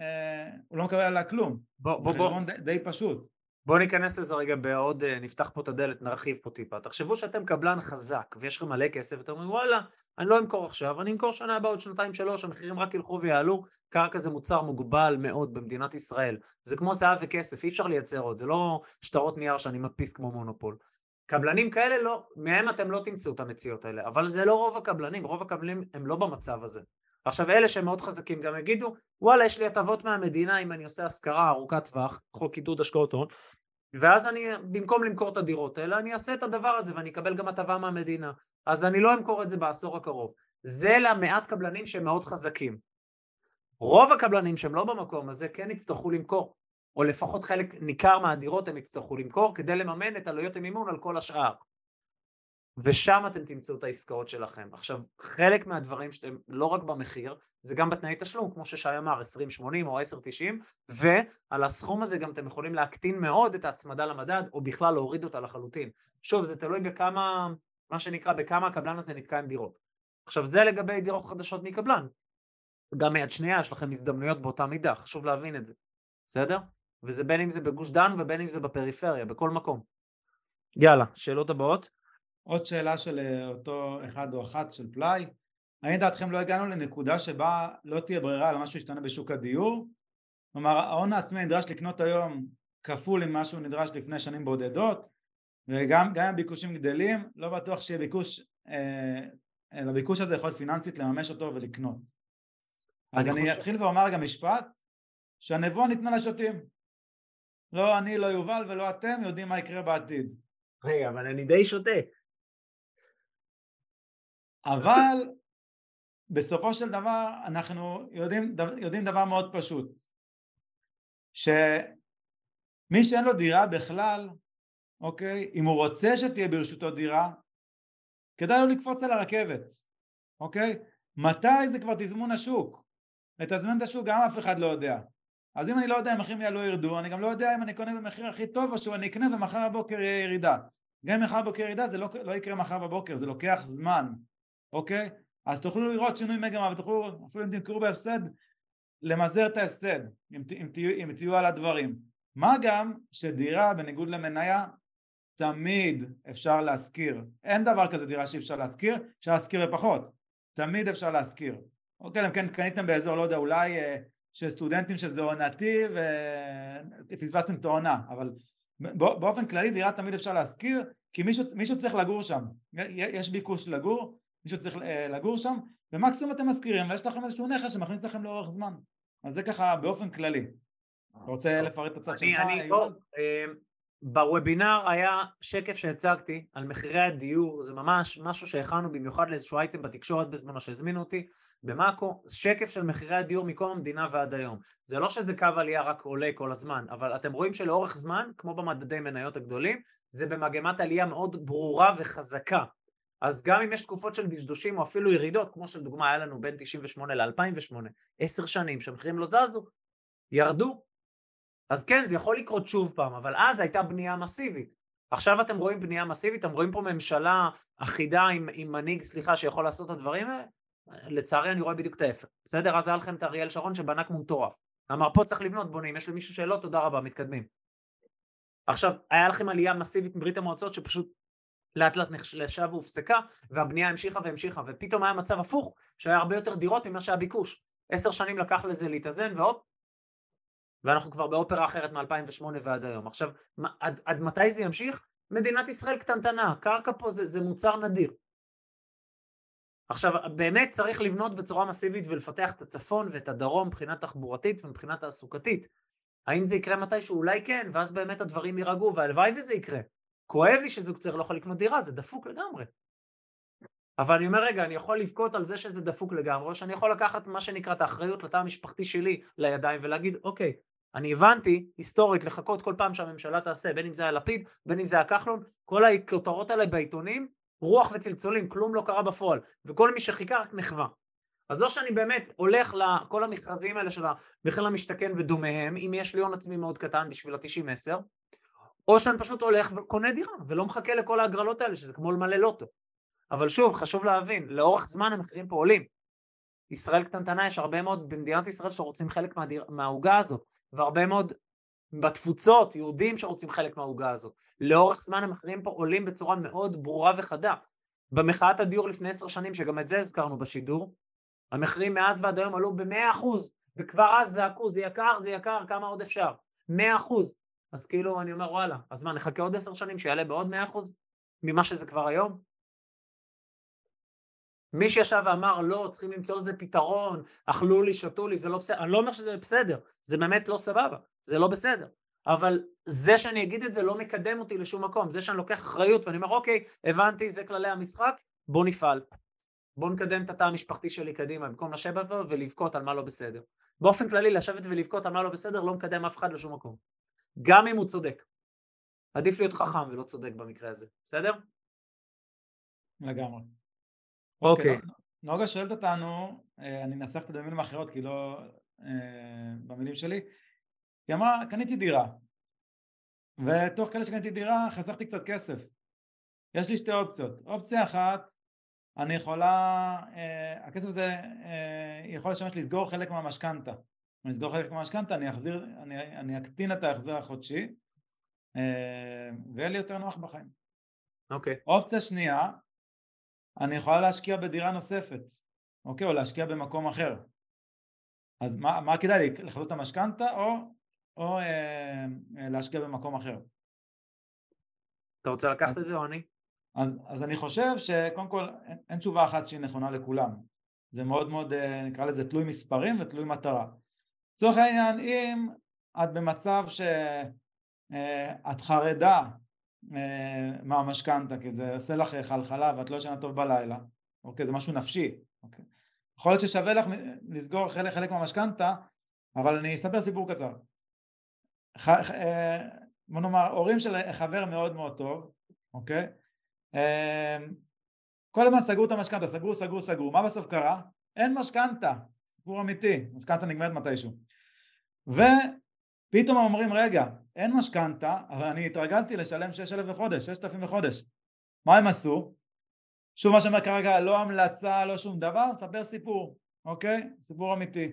אה, לא מקבל עליה כלום. בוא, בוא, בוא. די, די פשוט. בואו ניכנס לזה רגע בעוד, אה, נפתח פה את הדלת, נרחיב פה טיפה. תחשבו שאתם קבלן חזק ויש לכם מלא כסף ואתם אומרים וואלה, אני לא אמכור עכשיו, אני אמכור שנה הבאה עוד שנתיים שלוש, המחירים רק ילכו ויעלו, קרקע זה מוצר מוגבל מאוד במדינת ישראל. זה כמו זהב וכסף, אי אפשר לייצר עוד, זה לא שטרות נייר שאני מדפיס כמו מונופול. קבלנים כאלה לא, מהם אתם לא תמצאו את המציאות האלה, אבל זה לא רוב הקבלנים, רוב הקבלנים הם לא במצב הזה. עכשיו אלה שהם מאוד חזקים גם יגידו וואלה יש לי הטבות מהמדינה אם אני עושה השכרה ארוכת טווח, חוק עידוד השקעות הון ואז אני במקום למכור את הדירות האלה אני אעשה את הדבר הזה ואני אקבל גם הטבה מהמדינה אז אני לא אמכור את זה בעשור הקרוב זה למעט קבלנים שהם מאוד חזקים. רוב הקבלנים שהם לא במקום הזה כן יצטרכו למכור או לפחות חלק ניכר מהדירות הם יצטרכו למכור כדי לממן את עלויות המימון על כל השאר ושם אתם תמצאו את העסקאות שלכם. עכשיו, חלק מהדברים שאתם, לא רק במחיר, זה גם בתנאי תשלום, כמו ששי אמר, 20-80 או 10-90, ועל הסכום הזה גם אתם יכולים להקטין מאוד את ההצמדה למדד, או בכלל להוריד אותה לחלוטין. שוב, זה תלוי בכמה, מה שנקרא, בכמה הקבלן הזה נתקע עם דירות. עכשיו, זה לגבי דירות חדשות מקבלן. גם מיד שנייה יש לכם הזדמנויות באותה מידה, חשוב להבין את זה, בסדר? וזה בין אם זה בגוש דן ובין אם זה בפריפריה, בכל מקום. יאללה, שאלות הבאות? עוד שאלה של אה, אותו אחד או אחת של פלאי, האם דעתכם לא הגענו לנקודה שבה לא תהיה ברירה על משהו ישתנה בשוק הדיור? כלומר ההון העצמי נדרש לקנות היום כפול עם משהו נדרש לפני שנים בודדות וגם אם הביקושים גדלים לא בטוח שיהיה ביקוש, אה, לביקוש הזה יכול פיננסית לממש אותו ולקנות. אז אני, אני חושב... אתחיל ואומר גם משפט שהנבואה ניתנה לשוטים. לא אני, לא יובל ולא אתם יודעים מה יקרה בעתיד. רגע, אבל אני די שותה אבל בסופו של דבר אנחנו יודעים, יודעים דבר מאוד פשוט שמי שאין לו דירה בכלל, אוקיי, אם הוא רוצה שתהיה ברשותו דירה, כדאי לו לקפוץ על הרכבת, אוקיי? מתי זה כבר תזמון השוק? לתזמן את השוק גם אף אחד לא יודע. אז אם אני לא יודע אם המחירים יעלו ירדו, אני גם לא יודע אם אני קונה במחיר הכי טוב או שאני אקנה ומחר בבוקר יהיה ירידה. גם אם מחר בבוקר ירידה זה לא, לא יקרה מחר בבוקר, זה לוקח זמן. אוקיי? אז תוכלו לראות שינוי מגמה ותוכלו, אפילו אם תמכרו בהפסד, למזער את ההפסד, אם, אם, תהיו, אם תהיו על הדברים. מה גם שדירה, בניגוד למניה, תמיד אפשר להשכיר. אין דבר כזה דירה שאי אפשר להשכיר, אפשר להשכיר בפחות. תמיד אפשר להשכיר. אוקיי, אם כן קניתם באזור, לא יודע, אולי אה, של סטודנטים שזה עונתי ופספסתם את העונה, אבל באופן כללי דירה תמיד אפשר להשכיר, כי מישהו, מישהו צריך לגור שם. יש ביקוש לגור, מישהו צריך אה, לגור שם, ומקסימום אתם מזכירים ויש לכם איזשהו נכס שמכניס לכם לאורך זמן. אז זה ככה באופן כללי. אתה רוצה לפרט את הצד שלך? אני פה, אה, בוובינר היה שקף שהצגתי על מחירי הדיור, זה ממש משהו שהכנו במיוחד לאיזשהו אייטם בתקשורת בזמנו שהזמינו אותי, במאקו, שקף של מחירי הדיור מקום המדינה ועד היום. זה לא שזה קו עלייה רק עולה כל הזמן, אבל אתם רואים שלאורך זמן, כמו במדדי מניות הגדולים, זה במגמת עלייה מאוד ברורה וחזקה. אז גם אם יש תקופות של דשדושים או אפילו ירידות, כמו שלדוגמה היה לנו בין 98 ל-2008, עשר שנים שהמחירים לא זזו, ירדו. אז כן, זה יכול לקרות שוב פעם, אבל אז הייתה בנייה מסיבית. עכשיו אתם רואים בנייה מסיבית, אתם רואים פה ממשלה אחידה עם, עם מנהיג, סליחה, שיכול לעשות את הדברים האלה? לצערי אני רואה בדיוק את ההפך. בסדר? אז היה לכם את אריאל שרון שבנה כמו מטורף. אמר פה צריך לבנות, בונים, יש למישהו שאלות, תודה רבה, מתקדמים. עכשיו, היה לכם עלייה מסיבית מברית המועצות שפשוט לאט לאט נחלשה והופסקה והבנייה המשיכה והמשיכה ופתאום היה מצב הפוך שהיה הרבה יותר דירות ממה שהיה ביקוש. עשר שנים לקח לזה להתאזן והופ ואנחנו כבר באופרה אחרת מ-2008 ועד היום. עכשיו עד, עד מתי זה ימשיך? מדינת ישראל קטנטנה קרקע פה זה, זה מוצר נדיר. עכשיו באמת צריך לבנות בצורה מסיבית ולפתח את הצפון ואת הדרום מבחינה תחבורתית ומבחינה תעסוקתית. האם זה יקרה מתישהו? אולי כן ואז באמת הדברים יירגעו והלוואי וזה יקרה כואב לי שזוג צעיר לא יכול לקנות דירה, זה דפוק לגמרי. אבל אני אומר, רגע, אני יכול לבכות על זה שזה דפוק לגמרי, או שאני יכול לקחת מה שנקרא את האחריות לתא המשפחתי שלי לידיים ולהגיד, אוקיי, אני הבנתי, היסטורית, לחכות כל פעם שהממשלה תעשה, בין אם זה היה לפיד, בין אם זה היה כחלון, כל הכותרות האלה בעיתונים, רוח וצלצולים, כלום לא קרה בפועל, וכל מי שחיכה רק נחווה. אז או שאני באמת הולך לכל המכרזים האלה של המחיר למשתכן ודומיהם, אם יש לי הון עצמי מאוד קטן בשביל ה-90-10, או שאני פשוט הולך וקונה דירה ולא מחכה לכל ההגרלות האלה שזה כמו למלא לוטו. אבל שוב, חשוב להבין, לאורך זמן המחירים פה עולים. ישראל קטנטנה, יש הרבה מאוד במדינת ישראל שרוצים חלק מהעוגה הזאת, והרבה מאוד בתפוצות, יהודים שרוצים חלק מהעוגה הזאת. לאורך זמן המחירים פה עולים בצורה מאוד ברורה וחדה. במחאת הדיור לפני עשר שנים, שגם את זה הזכרנו בשידור, המחירים מאז ועד היום עלו במאה אחוז, וכבר אז זעקו, זה יקר, זה יקר, כמה עוד אפשר? מאה אחוז. אז כאילו אני אומר וואלה, אז מה, נחכה עוד עשר שנים שיעלה בעוד מאה אחוז ממה שזה כבר היום? מי שישב ואמר לא, צריכים למצוא לזה פתרון, אכלו לי, שתו לי, זה לא בסדר, אני לא אומר שזה בסדר, זה באמת לא סבבה, זה לא בסדר. אבל זה שאני אגיד את זה לא מקדם אותי לשום מקום, זה שאני לוקח אחריות ואני אומר אוקיי, הבנתי, זה כללי המשחק, בוא נפעל. בוא נקדם את התא המשפחתי שלי קדימה, במקום לשבת בו ולבכות על מה לא בסדר. באופן כללי, לשבת ולבכות על מה לא בסדר לא מקדם אף אחד לשום מקום. גם אם הוא צודק. עדיף להיות חכם ולא צודק במקרה הזה, בסדר? לגמרי. אוקיי. נוגה שואלת אותנו, אה, אני אנסח את זה במילים אחרות כי לא אה, במילים שלי, היא אמרה, קניתי דירה, ותוך כדי שקניתי דירה חסכתי קצת כסף. יש לי שתי אופציות. אופציה אחת, אני יכולה, אה, הכסף הזה יכול לשמש לסגור חלק מהמשכנתה. אני אסגור חלק מהמשכנתה, אני אחזיר, אני, אני אקטין את ההחזר החודשי, אה, ויהיה לי יותר נוח בחיים. אוקיי. Okay. אופציה שנייה, אני יכולה להשקיע בדירה נוספת, אוקיי? או להשקיע במקום אחר. אז מה, מה כדאי לי? לחזות את המשכנתה או, או אה, אה, להשקיע במקום אחר? אתה רוצה לקחת אז, את זה או אני? אז, אז אני חושב שקודם כל אין, אין תשובה אחת שהיא נכונה לכולם. זה מאוד מאוד, אה, נקרא לזה, תלוי מספרים ותלוי מטרה. לצורך העניין, אם את במצב שאת אה, חרדה אה, מהמשכנתה, כי זה עושה לך חלחלה ואת לא ישנה טוב בלילה, אוקיי? זה משהו נפשי, אוקיי? יכול להיות ששווה לך לסגור חלק, חלק מהמשכנתה, אבל אני אספר סיפור קצר. ח, אה, בוא נאמר, הורים של חבר מאוד מאוד טוב, אוקיי? כל הזמן סגרו את המשכנתה, סגרו, סגרו, סגרו. מה בסוף קרה? אין משכנתה, סיפור אמיתי, משכנתה נגמרת מתישהו. ופתאום אומרים, רגע, אין משכנתה, אבל אני התרגלתי לשלם 6,000 בחודש, 6,000 בחודש. מה הם עשו? שוב מה שאומר כרגע, לא המלצה, לא שום דבר, ספר סיפור, אוקיי? סיפור אמיתי.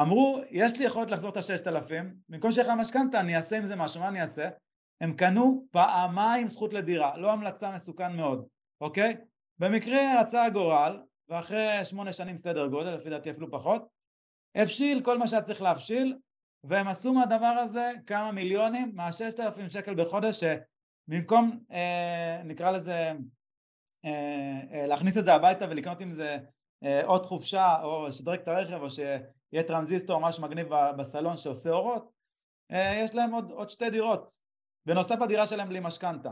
אמרו, יש לי יכולת לחזור את ה-6,000, במקום שיהיה לך משכנתה, אני אעשה עם זה משהו, מה אני אעשה? הם קנו פעמיים זכות לדירה, לא המלצה מסוכן מאוד, אוקיי? במקרה רצה הגורל, ואחרי שמונה שנים סדר גודל, לפי דעתי אפילו פחות, הבשיל כל מה שהיה צריך להבשיל, והם עשו מהדבר הזה כמה מיליונים, מהששת אלפים שקל בחודש, שבמקום אה, נקרא לזה אה, אה, להכניס את זה הביתה ולקנות עם זה אה, עוד חופשה או לשדרג את הרכב או שיהיה טרנזיסטור ממש מגניב בסלון שעושה אורות, אה, יש להם עוד, עוד שתי דירות, בנוסף הדירה שלהם בלי משכנתה.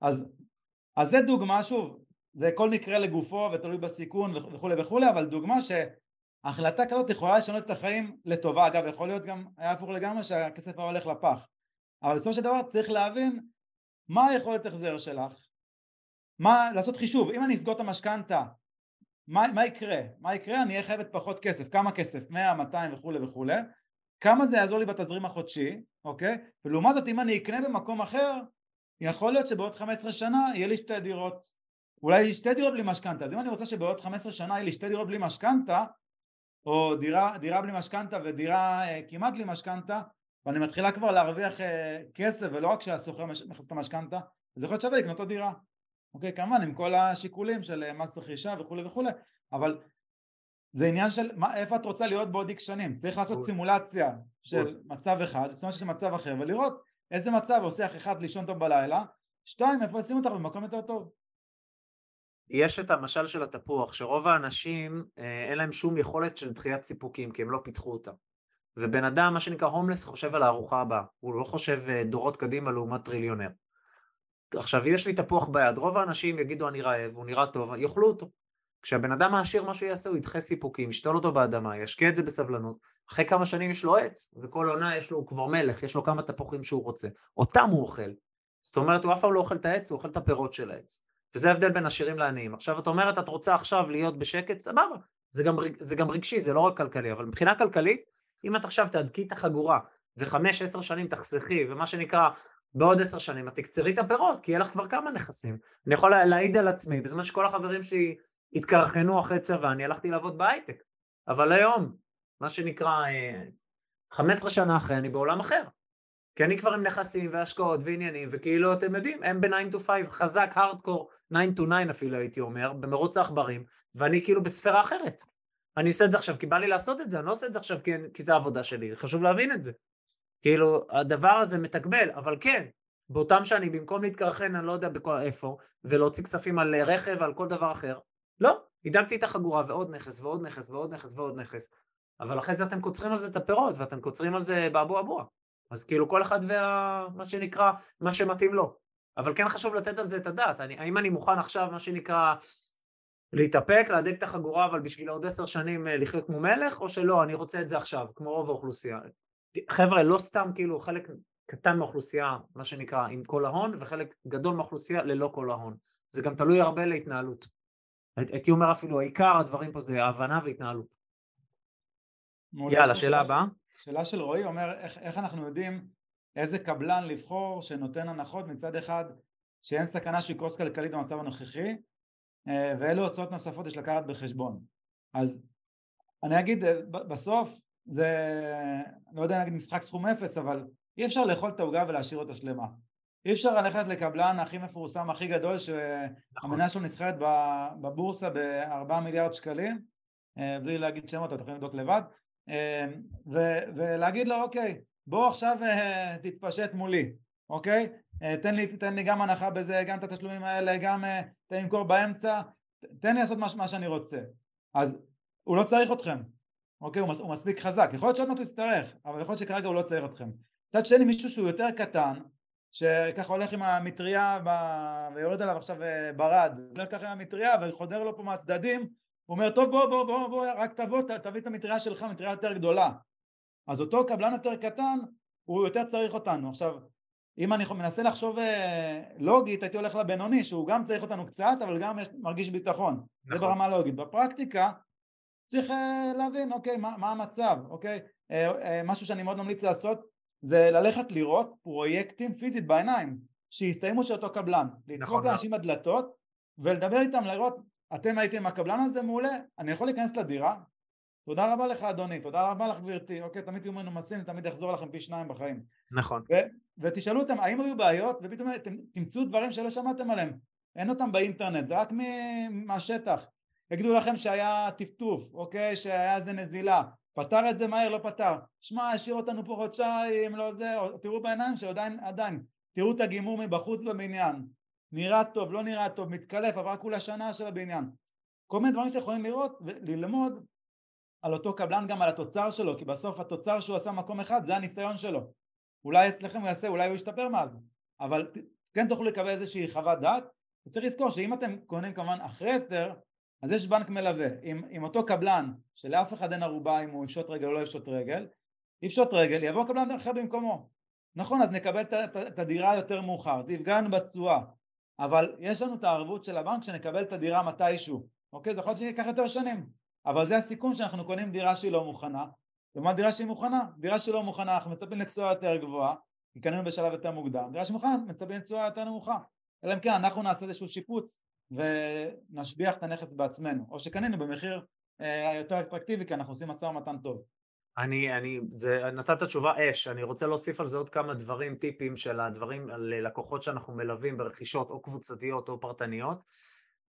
אז, אז זה דוגמה, שוב, זה כל מקרה לגופו ותלוי בסיכון וכולי וכולי, אבל דוגמה שהחלטה כזאת יכולה לשנות את החיים לטובה, אגב יכול להיות גם, היה הפוך לגמרי שהכסף היה הולך לפח, אבל בסופו של דבר צריך להבין מה היכולת החזר שלך, מה, לעשות חישוב, אם אני אסגור את המשכנתה, מה, מה יקרה? מה יקרה? אני אהיה חייבת פחות כסף, כמה כסף? 100, 200 וכולי וכולי, כמה זה יעזור לי בתזרים החודשי, אוקיי? ולעומת זאת אם אני אקנה במקום אחר, יכול להיות שבעוד 15 שנה יהיה לי שתי דירות אולי שתי דירות בלי משכנתה, אז אם אני רוצה שבעוד 15 שנה יהיה לי שתי דירות בלי משכנתה, או דירה, דירה בלי משכנתה ודירה אה, כמעט בלי משכנתה, ואני מתחילה כבר להרוויח אה, כסף ולא רק שהשוכר מכניס את המשכנתה, אז יכול להיות שווה לקנות עוד דירה. אוקיי, כמובן עם כל השיקולים של אה, מס רכישה וכולי וכולי, אבל זה עניין של מה, איפה את רוצה להיות בעוד איקס שנים, צריך לעשות סימולציה של מצב אחד, סימולציה של מצב אחר ולראות איזה מצב עושה אחד לישון טוב בלילה, שתיים איפה עושים אותך במקום יותר טוב יש את המשל של התפוח, שרוב האנשים אה, אין להם שום יכולת של דחיית סיפוקים, כי הם לא פיתחו אותה. ובן אדם, מה שנקרא הומלס, חושב על הארוחה הבאה, הוא לא חושב אה, דורות קדימה לעומת טריליונר. עכשיו, יש לי תפוח ביד, רוב האנשים יגידו אני רעב, הוא נראה טוב, יאכלו אותו. כשהבן אדם העשיר, מה שהוא יעשה, הוא ידחה סיפוקים, ישתול אותו באדמה, ישקיע את זה בסבלנות, אחרי כמה שנים יש לו עץ, וכל עונה יש לו, הוא כבר מלך, יש לו כמה תפוחים שהוא רוצה. אותם הוא אוכל. זאת אומרת, הוא אף פעם לא אוכל את העץ, הוא אוכל את הפירות של העץ. וזה ההבדל בין עשירים לעניים. עכשיו את אומרת, את רוצה עכשיו להיות בשקט, סבבה. זה גם, זה גם רגשי, זה לא רק כלכלי, אבל מבחינה כלכלית, אם את עכשיו תהדקי את החגורה וחמש עשר שנים תחסכי, ומה שנקרא, בעוד עשר שנים את תקצרי את הפירות, כי יהיה לך כבר כמה נכסים. אני יכול להעיד על עצמי, בזמן שכל החברים שלי התקרחנו אחרי צבא, אני הלכתי לעבוד בהייטק. אבל היום, מה שנקרא, 15 אה, שנה אחרי, אני בעולם אחר. כי אני כבר עם נכסים והשקעות ועניינים, וכאילו, אתם יודעים, הם ב-9 to 5, חזק, הארדקור, 9 to 9 אפילו הייתי אומר, במרוץ העכברים, ואני כאילו בספירה אחרת. אני עושה את זה עכשיו כי בא לי לעשות את זה, אני לא עושה את זה עכשיו כי, כי זה העבודה שלי, חשוב להבין את זה. כאילו, הדבר הזה מתגמל, אבל כן, באותם שנים, במקום להתקרחן, אני לא יודע בכל איפה, ולהוציא כספים על רכב, ועל כל דבר אחר, לא, הדגתי את החגורה ועוד נכס ועוד נכס ועוד נכס ועוד נכס. אבל אחרי זה אתם קוצרים על זה את הפירות, ואתם קוצרים על זה באבו אבוה. אז כאילו כל אחד וה... שנקרא, מה שמתאים לו. אבל כן חשוב לתת על זה את הדעת. אני, האם אני מוכן עכשיו, מה שנקרא, להתאפק, להדק את החגורה, אבל בשביל עוד עשר שנים אה, לחיות כמו מלך, או שלא, אני רוצה את זה עכשיו, כמו רוב האוכלוסייה. חבר'ה, לא סתם כאילו חלק קטן מהאוכלוסייה, מה שנקרא, עם כל ההון, וחלק גדול מהאוכלוסייה ללא כל ההון. זה גם תלוי הרבה להתנהלות. הייתי אומר אפילו, העיקר הדברים פה זה הבנה והתנהלות. יאללה, שאלה הבאה. שאלה של רועי אומר איך, איך אנחנו יודעים איזה קבלן לבחור שנותן הנחות מצד אחד שאין סכנה שיקרוס כלכלית במצב הנוכחי אה, ואילו הוצאות נוספות יש לקחת בחשבון. אז אני אגיד אה, בסוף זה לא יודע להגיד משחק סכום אפס אבל אי אפשר לאכול את העוגה ולהשאיר אותה שלמה. אי אפשר ללכת לקבלן הכי מפורסם הכי גדול נכון. שהמניה שלו נסחרת בבורסה בארבעה מיליארד שקלים אה, בלי להגיד שמות אתם יכולים לבדוק לבד ו- ולהגיד לו אוקיי בוא עכשיו תתפשט מולי אוקיי אה, תן לי, תן לי גם הנחה בזה, גם את התשלומים האלה, גם אה, תן לי למכור באמצע, תן לי לעשות מה, מה שאני רוצה. אז הוא לא צריך אתכם, אוקיי? הוא, מס, הוא מספיק חזק. יכול להיות שעוד מעט הוא יצטרך, אבל יכול להיות שכרגע הוא לא צריך אתכם. מצד שני מישהו שהוא יותר קטן, שככה הולך עם המטריה ב... ויורד עליו עכשיו אה, ברד, הולך ככה עם המטריה וחודר לו פה מהצדדים, הוא אומר טוב בוא בוא בוא בוא רק תבוא תביא את המטריה שלך, מטריה יותר גדולה. אז אותו קבלן יותר קטן הוא יותר צריך אותנו. עכשיו אם אני מנסה לחשוב אה, לוגית הייתי הולך לבינוני שהוא גם צריך אותנו קצת אבל גם יש, מרגיש ביטחון נכון. זה ברמה הלוגית בפרקטיקה צריך אה, להבין אוקיי מה, מה המצב אוקיי אה, משהו שאני מאוד ממליץ לעשות זה ללכת לראות פרויקטים פיזית בעיניים שיסתיימו של אותו קבלן לדפוק נכון. לאנשים בדלתות ולדבר איתם לראות אתם הייתם הקבלן הזה מעולה אני יכול להיכנס לדירה תודה רבה לך אדוני, תודה רבה לך גברתי, אוקיי, תמיד תהיו מנומסים, תמיד יחזור לכם פי שניים בחיים. נכון. ו- ותשאלו אותם, האם היו בעיות, ופתאום תמצאו דברים שלא שמעתם עליהם, אין אותם באינטרנט, זה רק מהשטח. יגידו לכם שהיה טפטוף, אוקיי, שהיה איזה נזילה, פתר את זה מהר, לא פתר. שמע, השאיר אותנו פה חודשיים, לא זה, תראו בעיניים שעדיין, עדיין, תראו את הגימור מבחוץ בבניין. נראה טוב, לא נראה טוב, מתקלף, עברה כולה שנה של הבניין. כל מיני דברים שאתם יכולים לראות וללמוד על אותו קבלן גם על התוצר שלו, כי בסוף התוצר שהוא עשה מקום אחד זה הניסיון שלו. אולי אצלכם הוא יעשה, אולי הוא ישתפר מאז, אבל כן תוכלו לקבל איזושהי חוות דעת, וצריך לזכור שאם אתם קונים כמובן אחרי יותר, אז יש בנק מלווה. עם, עם אותו קבלן, שלאף אחד אין ערובה אם הוא יפשוט רגל או לא יפשוט רגל, יפשוט רגל, יבוא קבלן אחר במקומו. נכון, אז נקבל את הדירה יותר מאוחר, זה יפגע לנו בתשואה, אבל יש לנו את הערבות של הבנק שנקבל את הדירה מתישהו, אוקיי? זה יכול להיות שייקח יותר שנים. אבל זה הסיכון שאנחנו קונים דירה שהיא לא מוכנה. לעומת דירה שהיא מוכנה, דירה שהיא לא מוכנה אנחנו מצפים לתשואה יותר גבוהה כי קנינו בשלב יותר מוקדם, דירה שמוכנה מצפים לתשואה יותר נמוכה. אלא אם כן אנחנו נעשה איזשהו שיפוץ ונשביח את הנכס בעצמנו. או שקנינו במחיר אה, יותר אטרקטיבי כי אנחנו עושים משא ומתן טוב אני, אני, זה, נתת תשובה אש, אני רוצה להוסיף על זה עוד כמה דברים, טיפים של הדברים על לקוחות שאנחנו מלווים ברכישות או קבוצתיות או פרטניות.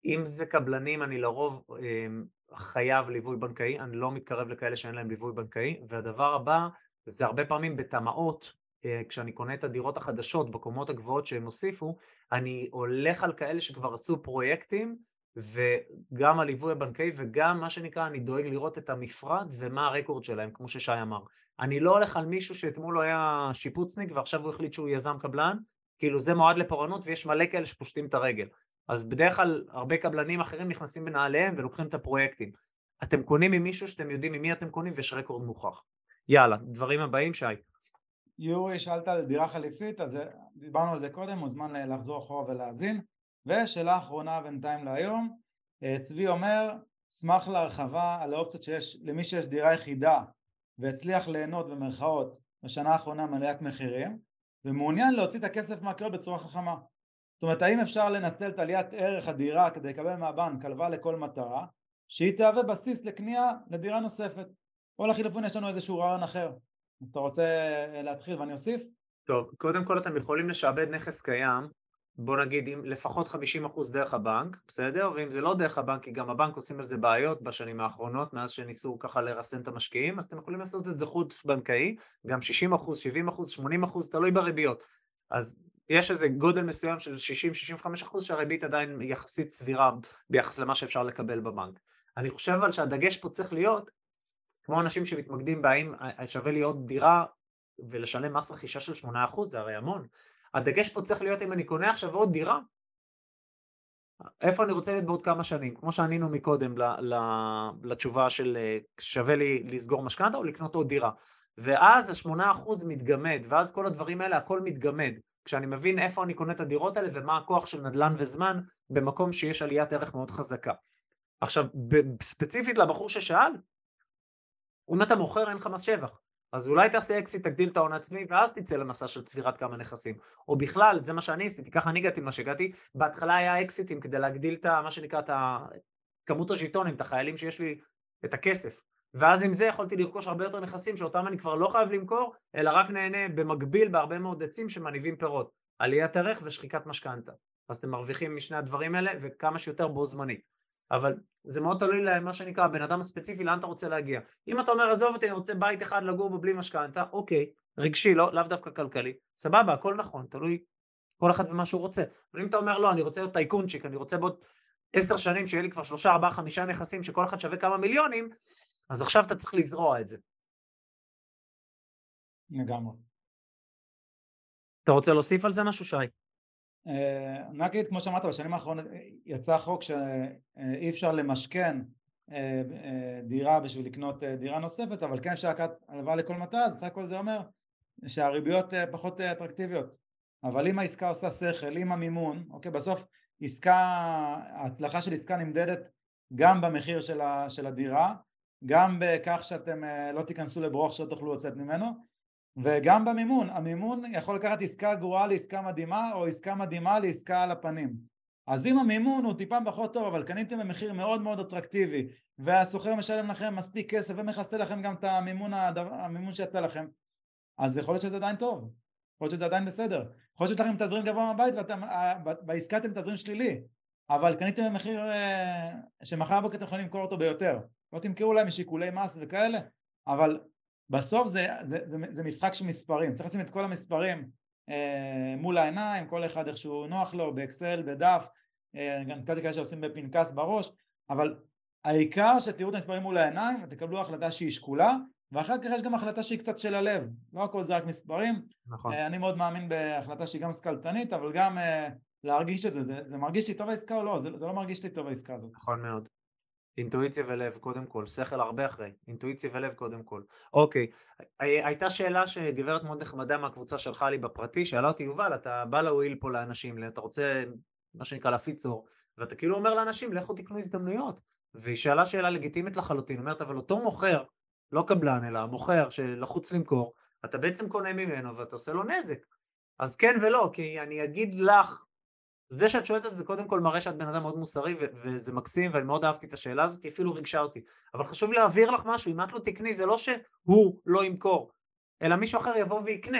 אם זה קבלנים, אני לרוב אמ, חייב ליווי בנקאי, אני לא מתקרב לכאלה שאין להם ליווי בנקאי, והדבר הבא זה הרבה פעמים בתמ"אות, אה, כשאני קונה את הדירות החדשות בקומות הגבוהות שהם הוסיפו, אני הולך על כאלה שכבר עשו פרויקטים, וגם הליווי הבנקאי וגם מה שנקרא, אני דואג לראות את המפרט ומה הרקורד שלהם, כמו ששי אמר. אני לא הולך על מישהו שאתמול הוא היה שיפוצניק ועכשיו הוא החליט שהוא יזם קבלן, כאילו זה מועד לפורענות ויש מלא כאלה שפושטים את הרגל. אז בדרך כלל הרבה קבלנים אחרים נכנסים בנעליהם ולוקחים את הפרויקטים. אתם קונים ממישהו שאתם יודעים ממי אתם קונים ויש רקורד מוכח. יאללה, דברים הבאים שי. יורי, שאלת על דירה חליפית, אז דיברנו על זה קודם, מוזמן לחזור אחורה ולהאזין. ושאלה אחרונה בינתיים להיום, אה, צבי אומר, אשמח להרחבה על האופציות שיש למי שיש דירה יחידה והצליח ליהנות במרכאות בשנה האחרונה מעליית מחירים ומעוניין להוציא את הכסף מהקריות בצורה חכמה. זאת אומרת, האם אפשר לנצל את עליית ערך הדירה כדי לקבל מהבנק הלוואה לכל מטרה, שהיא תהווה בסיס לקנייה לדירה נוספת. או לחילופין יש לנו איזשהו רעיון אחר. אז אתה רוצה להתחיל ואני אוסיף? טוב, קודם כל אתם יכולים לשעבד נכס קיים בוא נגיד עם לפחות 50% דרך הבנק, בסדר? ואם זה לא דרך הבנק, כי גם הבנק עושים על זה בעיות בשנים האחרונות, מאז שניסו ככה לרסן את המשקיעים, אז אתם יכולים לעשות את זה חוץ בנקאי, גם 60%, 70%, 80%, תלוי בריביות. אז יש איזה גודל מסוים של 60-65% שהריבית עדיין יחסית סבירה ביחס למה שאפשר לקבל בבנק. אני חושב אבל שהדגש פה צריך להיות, כמו אנשים שמתמקדים בהאם שווה לי עוד דירה ולשלם מס רכישה של 8%, זה הרי המון. הדגש פה צריך להיות אם אני קונה עכשיו עוד דירה, איפה אני רוצה להיות בעוד כמה שנים, כמו שענינו מקודם לתשובה של אה, שווה לי לסגור משכנתה או לקנות עוד דירה. ואז השמונה אחוז מתגמד, ואז כל הדברים האלה, הכל מתגמד. כשאני מבין איפה אני קונה את הדירות האלה ומה הכוח של נדל"ן וזמן במקום שיש עליית ערך מאוד חזקה. עכשיו, ספציפית לבחור ששאל, אם אתה מוכר אין לך מס שבח. אז אולי תעשה אקסיט, תגדיל את ההון העצמי, ואז תצא למסע של צבירת כמה נכסים. או בכלל, זה מה שאני עשיתי, ככה אני הגעתי למה שהגעתי, בהתחלה היה אקסיטים כדי להגדיל את מה שנקרא, את כמות הז'יטונים, את החיילים שיש לי, את הכסף. ואז עם זה יכולתי לרכוש הרבה יותר נכסים שאותם אני כבר לא חייב למכור, אלא רק נהנה במקביל בהרבה מאוד עצים שמניבים פירות. עליית ערך ושחיקת משכנתה. אז אתם מרוויחים משני הדברים האלה וכמה שיותר בו זמנית. אבל זה מאוד תלוי למה שנקרא הבן אדם הספציפי לאן אתה רוצה להגיע. אם אתה אומר עזוב אותי אני רוצה בית אחד לגור בו בלי משכנתה, אוקיי, רגשי, לא, לאו דווקא כלכלי, סבבה, הכל נכון, תלוי כל אחד ומה שהוא רוצה. אבל אם אתה אומר לא, אני רוצה להיות טייקונצ'יק, אני רוצה בעוד עשר שנים שיהיה לי כבר שלושה, ארבעה, חמישה נכסים שכל אחד שווה כמה מיליונים, אז עכשיו אתה צריך לזרוע את זה. לגמרי. אתה רוצה להוסיף על זה משהו, שי? אה, אני אגיד, כמו שאמרת, בשנים האחרונות יצא חוק שאי אפשר למשכן אה, אה, דירה בשביל לקנות דירה נוספת, אבל כן אפשר לקחת הלוואה לכל מטרה, אז סך הכל זה אומר שהריביות פחות אטרקטיביות. אבל אם העסקה עושה שכל, אם המימון, אוקיי, בסוף עסקה, ההצלחה של עסקה נמדדת גם במחיר של הדירה, גם בכך שאתם לא תיכנסו לברוך שלא תוכלו לצאת ממנו, וגם במימון, המימון יכול לקחת עסקה גרועה לעסקה מדהימה או עסקה מדהימה לעסקה על הפנים. אז אם המימון הוא טיפה פחות טוב אבל קניתם במחיר מאוד מאוד אטרקטיבי והסוחר משלם לכם מספיק כסף ומכסה לכם גם את המימון, הדבר, המימון שיצא לכם אז יכול להיות שזה עדיין טוב, יכול להיות שזה עדיין בסדר. יכול להיות שיש לכם תזרים גבוה מהבית ובעסקה אתם תזרים שלילי אבל קניתם במחיר אה, שמחר בבוקר אתם יכולים למכור אותו ביותר. לא תמכרו להם משיקולי מס וכאלה אבל בסוף זה, זה, זה, זה משחק של מספרים, צריך לשים את כל המספרים אה, מול העיניים, כל אחד איכשהו נוח לו, באקסל, בדף, אה, גם קצת כאלה שעושים בפנקס בראש, אבל העיקר שתראו את המספרים מול העיניים ותקבלו החלטה שהיא שקולה ואחר כך יש גם החלטה שהיא קצת של הלב, לא הכל זה רק מספרים, נכון. אה, אני מאוד מאמין בהחלטה שהיא גם סקלטנית אבל גם אה, להרגיש את זה, זה, זה מרגיש לי טוב העסקה או לא, זה, זה לא מרגיש לי טוב העסקה הזאת. נכון מאוד. אינטואיציה ולב קודם כל, שכל הרבה אחרי, אינטואיציה ולב קודם כל. אוקיי, הייתה שאלה שגברת מאוד נחמדה מהקבוצה שלחה לי בפרטי, שאלה אותי, יובל, אתה בא להועיל פה לאנשים, אתה רוצה, מה שנקרא, להפיץ אור, ואתה כאילו אומר לאנשים, לכו תקנו הזדמנויות. והיא שאלה שאלה לגיטימית לחלוטין, אומרת, אבל אותו מוכר, לא קבלן, אלא מוכר שלחוץ למכור, אתה בעצם קונה ממנו ואתה עושה לו נזק. אז כן ולא, כי אני אגיד לך זה שאת שואלת את זה קודם כל מראה שאת בן אדם מאוד מוסרי ו- וזה מקסים ואני מאוד אהבתי את השאלה הזאת, היא אפילו ריגשה אותי. אבל חשוב לי להעביר לך משהו, אם את לא תקני זה לא שהוא לא ימכור, אלא מישהו אחר יבוא ויקנה.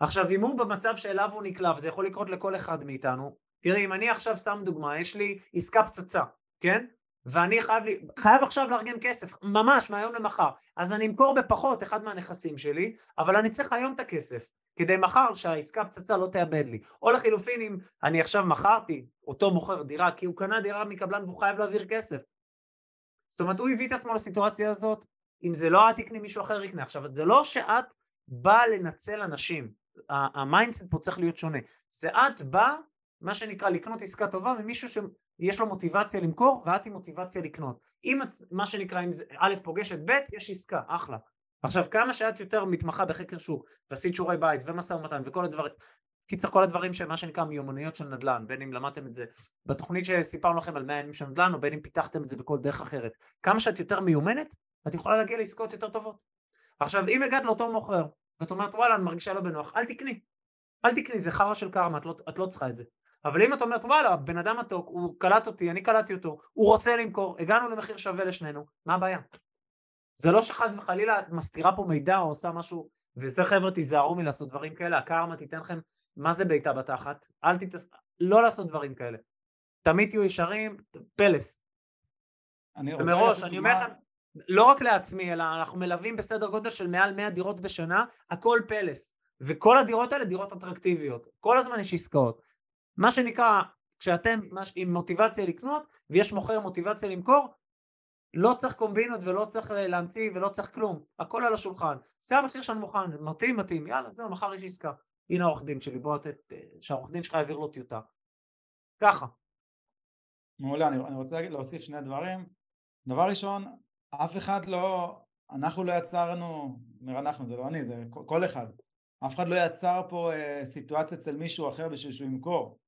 עכשיו אם הוא במצב שאליו הוא נקלע, וזה יכול לקרות לכל אחד מאיתנו, תראי אם אני עכשיו סתם דוגמה, יש לי עסקה פצצה, כן? ואני חייב, לי, חייב עכשיו לארגן כסף, ממש מהיום למחר, אז אני אמכור בפחות אחד מהנכסים שלי, אבל אני צריך היום את הכסף. כדי מחר שהעסקה פצצה לא תאבד לי. או לחילופין אם אני עכשיו מכרתי אותו מוכר דירה כי הוא קנה דירה מקבלן והוא חייב להעביר כסף. זאת אומרת הוא הביא את עצמו לסיטואציה הזאת, אם זה לא את תקני מישהו אחר יקנה. עכשיו זה לא שאת באה לנצל אנשים, ה mindset פה צריך להיות שונה. זה את באה מה שנקרא לקנות עסקה טובה ממישהו שיש לו מוטיבציה למכור ואת עם מוטיבציה לקנות. אם מה שנקרא אם זה א' פוגשת ב' יש עסקה, אחלה. עכשיו כמה שאת יותר מתמחה בחקר שוק ועשית שיעורי בית ומשא ומתן וכל הדברים קיצר כל הדברים שמה שנקרא מיומנויות של נדל"ן בין אם למדתם את זה בתוכנית שסיפרנו לכם על 100 ימים של נדל"ן או בין אם פיתחתם את זה בכל דרך אחרת כמה שאת יותר מיומנת את יכולה להגיע לעסקאות יותר טובות עכשיו אם הגעת לאותו מוכר ואת אומרת וואלה אני מרגישה לא בנוח אל תקני אל תקני, זה חרא של קרמה, את לא, את לא צריכה את זה. אבל אם את אומרת, וואלה, בן אדם מתוק, הוא קלט אותי, אני קלטתי אותו, הוא רוצה למכור, הגענו למחיר שווה לשנינו, מה הבעיה? זה לא שחס וחלילה את מסתירה פה מידע או עושה משהו, וזה חבר'ה תיזהרו מלעשות דברים כאלה, הקרמה תיתן לכם, מה זה בעיטה בתחת? אל תתעס... לא לעשות דברים כאלה. תמיד תהיו ישרים, פלס. ומראש, אני אומר לכם, לא רק לעצמי, אלא אנחנו מלווים בסדר גודל של מעל 100 דירות בשנה, הכל פלס. וכל הדירות האלה דירות אטרקטיביות. כל הזמן יש עסקאות. מה שנקרא, כשאתם עם מוטיבציה לקנות, ויש מוכר מוטיבציה למכור, לא צריך קומבינות ולא צריך להמציא ולא צריך כלום, הכל על השולחן. זה המחיר שאני מוכן, מתאים מתאים, יאללה זהו, מחר יש עסקה. הנה העורך דין שלי, בוא לתת, שהעורך דין שלך יעביר לו טיוטה. ככה. מעולה, אני, אני רוצה להוסיף שני דברים. דבר ראשון, אף אחד לא, אנחנו לא יצרנו, אומר אנחנו, זה לא אני, זה כל אחד. אף אחד לא יצר פה אה, סיטואציה אצל מישהו אחר בשביל שהוא ימכור.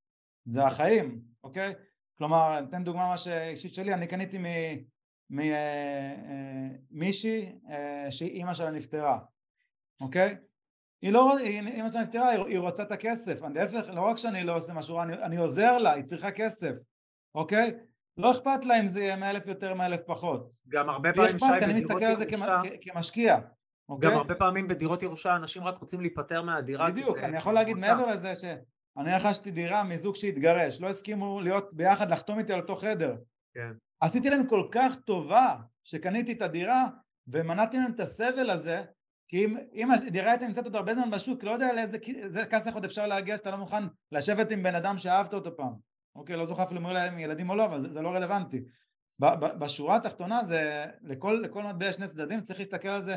זה החיים, אוקיי? כלומר, אתן דוגמה ממש אישית שלי, אני קניתי ממישהי אה, אה, שאימא שלה נפטרה, אוקיי? היא לא, אימא שלה נפטרה, היא רוצה את הכסף, להפך, לא רק שאני לא עושה משהו, אני, אני עוזר לה, היא צריכה כסף, אוקיי? לא אכפת לה אם זה יהיה מאה אלף יותר, מאה אלף פחות. גם הרבה פעמים שי בדירות ירושה... אני מסתכל על זה כמשקיע. אוקיי? גם הרבה פעמים בדירות ירושה אנשים רק רוצים להיפטר מהדירה. בדיוק, אני יכול להגיד מעבר לזה שאני רכשתי דירה מזוג שהתגרש, לא הסכימו להיות ביחד, לחתום איתי על אותו חדר. כן. עשיתי להם כל כך טובה שקניתי את הדירה ומנעתי להם את הסבל הזה כי אם, אם הדירה הייתה נמצאת עוד הרבה זמן בשוק, לא יודע לאיזה כסף עוד אפשר להגיע שאתה לא מוכן לשבת עם בן אדם שאהבת אותו פעם. אוקיי, לא זוכר אפילו אם להם ילדים או לא, אבל זה, זה לא רלוונטי. בשורה התחתונה זה, לכל, לכל מטבע שני צדדים, צריך להסתכל על זה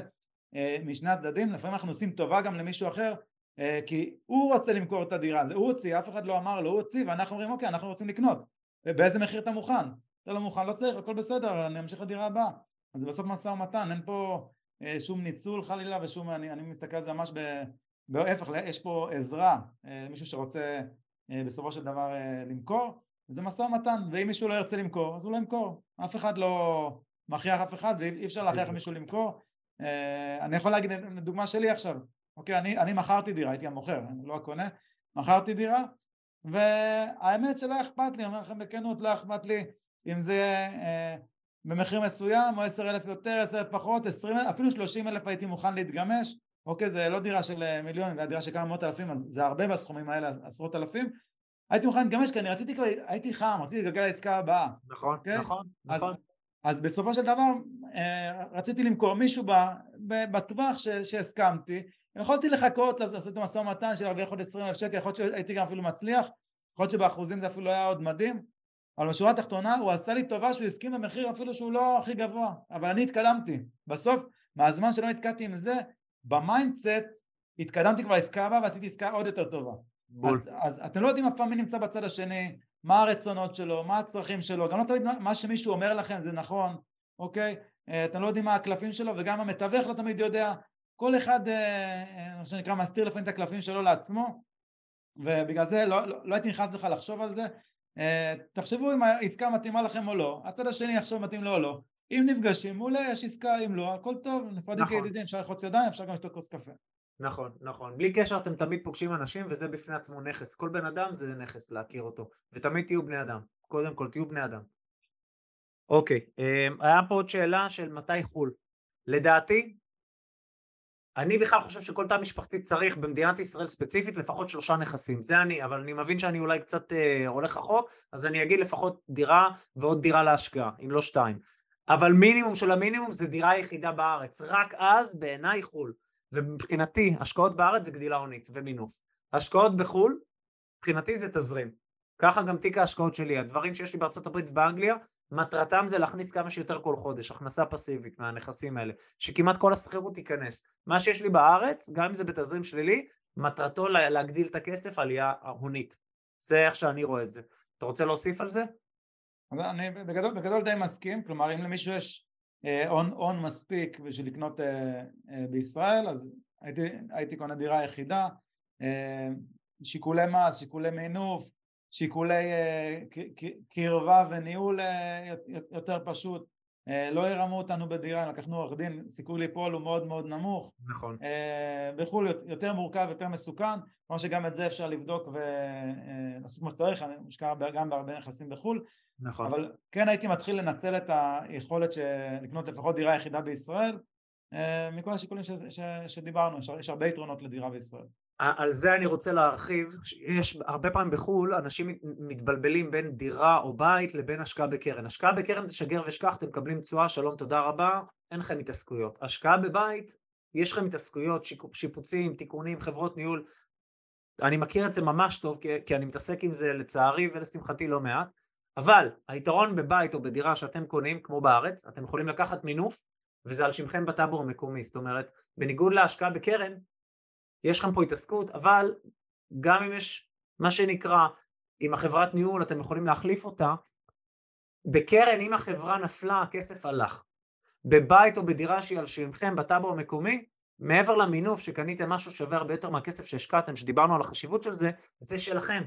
אה, משני הצדדים, לפעמים אנחנו עושים טובה גם למישהו אחר, אה, כי הוא רוצה למכור את הדירה, זה הוא הוציא, אף אחד לא אמר לו, הוא הוציא, ואנחנו אומרים אוקיי, אנחנו רוצים לקנות, באיזה מחיר אתה מוכן? אתה לא מוכן, לא צריך, הכל בסדר, אני אמשיך לדירה הבאה. אז זה בסוף משא ומתן, אין פה אה, שום ניצול חלילה ושום, אני, אני מסתכל על זה ממש בהפך, יש פה עזרה, אה, מישהו שרוצה אה, בסופו של דבר למכור, זה משא ומתן, ואם מישהו לא ירצה למכור, אז הוא לא ימכור, אף אחד לא מכריח אף אחד ואי אפשר להכריח מישהו למכור. אני יכול להגיד דוגמה שלי עכשיו, אוקיי, אני, אני מכרתי דירה, הייתי המוכר, לא הקונה, מכרתי דירה, והאמת שלא אכפת לי, אני אומר לכם בכנות, לא אכפת לי אם זה במחיר מסוים או עשר אלף יותר, עשר אלף פחות, עשרים אלף, אפילו שלושים אלף הייתי מוכן להתגמש, אוקיי זה לא דירה של אה, מיליון, זה דירה של כמה מאות אלפים אז זה הרבה בסכומים האלה, עשרות אלפים. הייתי מוכן להתגמש כי אני רציתי כבר, הייתי חם, רציתי לגלגל לעסקה הבאה. נכון, אוקיי? נכון, אז, נכון. אז בסופו של דבר אה, רציתי למכור מישהו בטווח שהסכמתי. יכולתי לחכות לעשות את המשא ומתן של להרוויח עוד עשרים אלף שקל, יכול להיות שהייתי גם אפילו מצליח. יכול להיות שבאחוזים זה אפילו היה עוד מדהים אבל בשורה התחתונה הוא עשה לי טובה שהוא הסכים במחיר אפילו שהוא לא הכי גבוה, אבל אני התקדמתי. בסוף, מהזמן שלא נתקעתי עם זה, ב mindset התקדמתי כבר לעסקה הבאה ועשיתי עסקה עוד יותר טובה. אז, אז אתם לא יודעים אף פעם מי נמצא בצד השני, מה הרצונות שלו, מה הצרכים שלו, גם לא תמיד מה שמישהו אומר לכם זה נכון, אוקיי? אה, אתם לא יודעים מה הקלפים שלו וגם המתווך לא תמיד יודע, כל אחד, אה, אה, מה שנקרא, מסתיר לפעמים את הקלפים שלו לעצמו ובגלל זה לא, לא, לא הייתי נכנס בכלל לחשוב על זה תחשבו אם העסקה מתאימה לכם או לא, הצד השני יחשוב מתאים לו או לא, אם נפגשים מעולה יש עסקה אם לא הכל טוב נפרדים נכון. כידידים אפשר לחוץ ידיים אפשר גם לשתות כוס קפה. נכון נכון. בלי קשר אתם תמיד פוגשים אנשים וזה בפני עצמו נכס. כל בן אדם זה נכס להכיר אותו ותמיד תהיו בני אדם. קודם כל תהיו בני אדם. אוקיי אה, היה פה עוד שאלה של מתי חו"ל. לדעתי אני בכלל חושב שכל תא משפחתי צריך במדינת ישראל ספציפית לפחות שלושה נכסים, זה אני, אבל אני מבין שאני אולי קצת אה, הולך רחוק, אז אני אגיד לפחות דירה ועוד דירה להשקעה, אם לא שתיים. אבל מינימום של המינימום זה דירה יחידה בארץ, רק אז בעיניי חו"ל. ומבחינתי, השקעות בארץ זה גדילה הונית ומינוף. השקעות בחו"ל, מבחינתי זה תזרים. ככה גם תיק ההשקעות שלי, הדברים שיש לי בארצות הברית ובאנגליה, מטרתם זה להכניס כמה שיותר כל חודש, הכנסה פסיבית מהנכסים האלה, שכמעט כל השכירות תיכנס. מה שיש לי בארץ, גם אם זה בתזרים שלילי, מטרתו להגדיל את הכסף עלייה הונית. זה איך שאני רואה את זה. אתה רוצה להוסיף על זה? אני בגדול, בגדול די מסכים, כלומר אם למישהו יש אה, הון, הון מספיק בשביל לקנות אה, אה, בישראל, אז הייתי, הייתי קונה דירה יחידה, אה, שיקולי מס, שיקולי מינוף, שיקולי אה, קרבה וניהול אה, יותר פשוט אה, לא ירמו אותנו בדירה, לקחנו עורך דין, סיכוי ליפול הוא מאוד מאוד נמוך. נכון. בחו"ל יותר מורכב, יותר מסוכן, כמו שגם את זה אפשר לבדוק ולעשות כמו שצריך, אני מושקע גם בהרבה נכסים בחו"ל. נכון. אבל כן הייתי מתחיל לנצל את היכולת לקנות לפחות דירה יחידה בישראל, מכל השיקולים ש, ש, שדיברנו, יש הרבה יתרונות לדירה בישראל. על זה אני רוצה להרחיב, יש הרבה פעמים בחו"ל אנשים מתבלבלים בין דירה או בית לבין השקעה בקרן. השקעה בקרן זה שגר ושכח, אתם מקבלים תשואה, שלום, תודה רבה, אין לכם התעסקויות. השקעה בבית, יש לכם התעסקויות, שיפוצים, תיקונים, חברות ניהול. אני מכיר את זה ממש טוב, כי, כי אני מתעסק עם זה לצערי ולשמחתי לא מעט, אבל היתרון בבית או בדירה שאתם קונים, כמו בארץ, אתם יכולים לקחת מינוף, וזה על שמכם בטאבור המקומי. זאת אומרת, בניגוד להשקעה בקרן, יש לכם פה התעסקות, אבל גם אם יש מה שנקרא, עם החברת ניהול אתם יכולים להחליף אותה, בקרן אם החברה נפלה הכסף הלך. בבית או בדירה שהיא על שמכם בטאבו המקומי, מעבר למינוף שקניתם משהו שווה הרבה יותר מהכסף שהשקעתם, שדיברנו על החשיבות של זה, זה שלכם.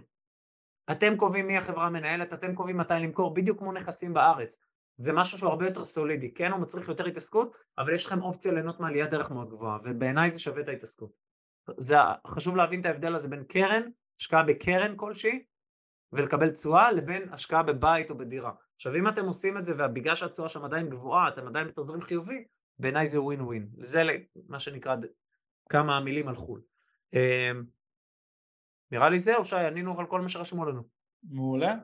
אתם קובעים מי החברה המנהלת, אתם קובעים מתי למכור, בדיוק כמו נכסים בארץ. זה משהו שהוא הרבה יותר סולידי, כן הוא מצריך יותר התעסקות, אבל יש לכם אופציה ליהנות מעליית דרך מאוד גבוהה, ובעיניי זה שווה את ההתעסקות. זה חשוב להבין את ההבדל הזה בין קרן, השקעה בקרן כלשהי, ולקבל תשואה, לבין השקעה בבית או בדירה. עכשיו אם אתם עושים את זה ובגלל שהתשואה שם עדיין גבוהה, אתם עדיין בתזרים חיובי, בעיניי זה ווין ווין. זה מה שנקרא כמה מילים על חו"ל. אמ, נראה לי זהו, שי, ענינו על כל מה שרשמו לנו. מעולה.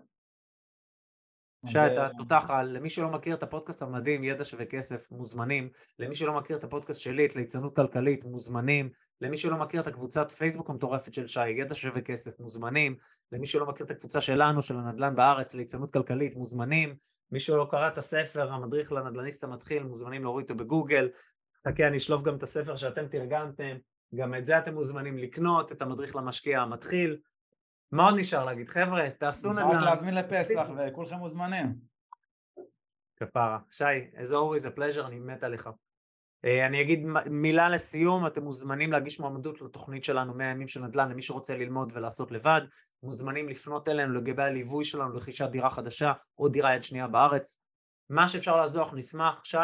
שי, אתה תותח על, למי שלא מכיר את הפודקאסט המדהים, ידע שווה כסף, מוזמנים. למי שלא מכיר את הפודקאסט שלי, את ליצנות כלכלית, מוזמנים. למי שלא מכיר את הקבוצת פייסבוק המטורפת של שי, ידע שווה כסף, מוזמנים. למי שלא מכיר את הקבוצה שלנו, של הנדל"ן בארץ, ליצנות כלכלית, מוזמנים. מי שלא קרא את הספר, המדריך לנדל"ניסט המתחיל, מוזמנים להוריד אותו בגוגל. חכה, אני אשלוף גם את הספר שאתם תרגמתם. גם את זה אתם מוזמנים לקנות, את המדריך למשקיע המתחיל. מה עוד נשאר להגיד? חבר'ה, תעשו נדל"ן. רק להזמין לפסח וכולכם מוזמנים. כפרה. שי, as always a pleasure, אני מת עליך. אה, אני אגיד מילה לסיום, אתם מוזמנים להגיש מועמדות לתוכנית שלנו 100 ימים של נדל"ן למי שרוצה ללמוד ולעשות לבד, מוזמנים לפנות אלינו לגבי הליווי שלנו לרכישת דירה חדשה או דירה יד שנייה בארץ. מה שאפשר לעזור, אנחנו נשמח. שי,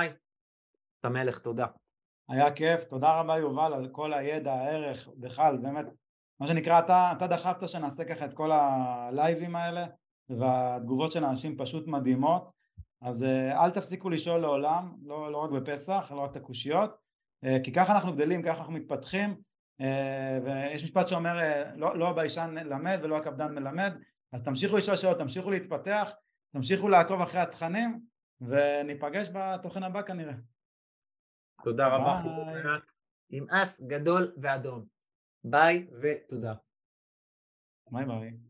אתה מלך, תודה. היה כיף, תודה רבה יובל על כל הידע, הערך, בכלל, באמת מה שנקרא, אתה, אתה דחפת שנעשה ככה את כל הלייבים האלה והתגובות של האנשים פשוט מדהימות אז אה, אל תפסיקו לשאול לעולם, לא, לא רק בפסח, לא רק את הקושיות אה, כי ככה אנחנו גדלים, ככה אנחנו מתפתחים אה, ויש משפט שאומר לא, לא הביישן למד ולא הקפדן מלמד אז תמשיכו לשאול שאלות, תמשיכו להתפתח, תמשיכו לעקוב אחרי התכנים וניפגש בתוכן הבא כנראה. תודה רבה. עם אף גדול ואדום. ביי ותודה. ביי ביי.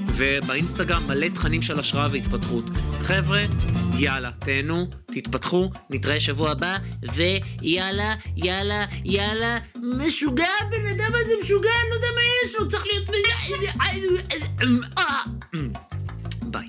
ובאינסטגרם מלא תכנים של השראה והתפתחות. חבר'ה, יאללה, תהנו, תתפתחו, נתראה שבוע הבא, ויאללה, יאללה, יאללה, משוגע, הבן אדם הזה משוגע, אני לא יודע מה יש לו, צריך להיות... ביי.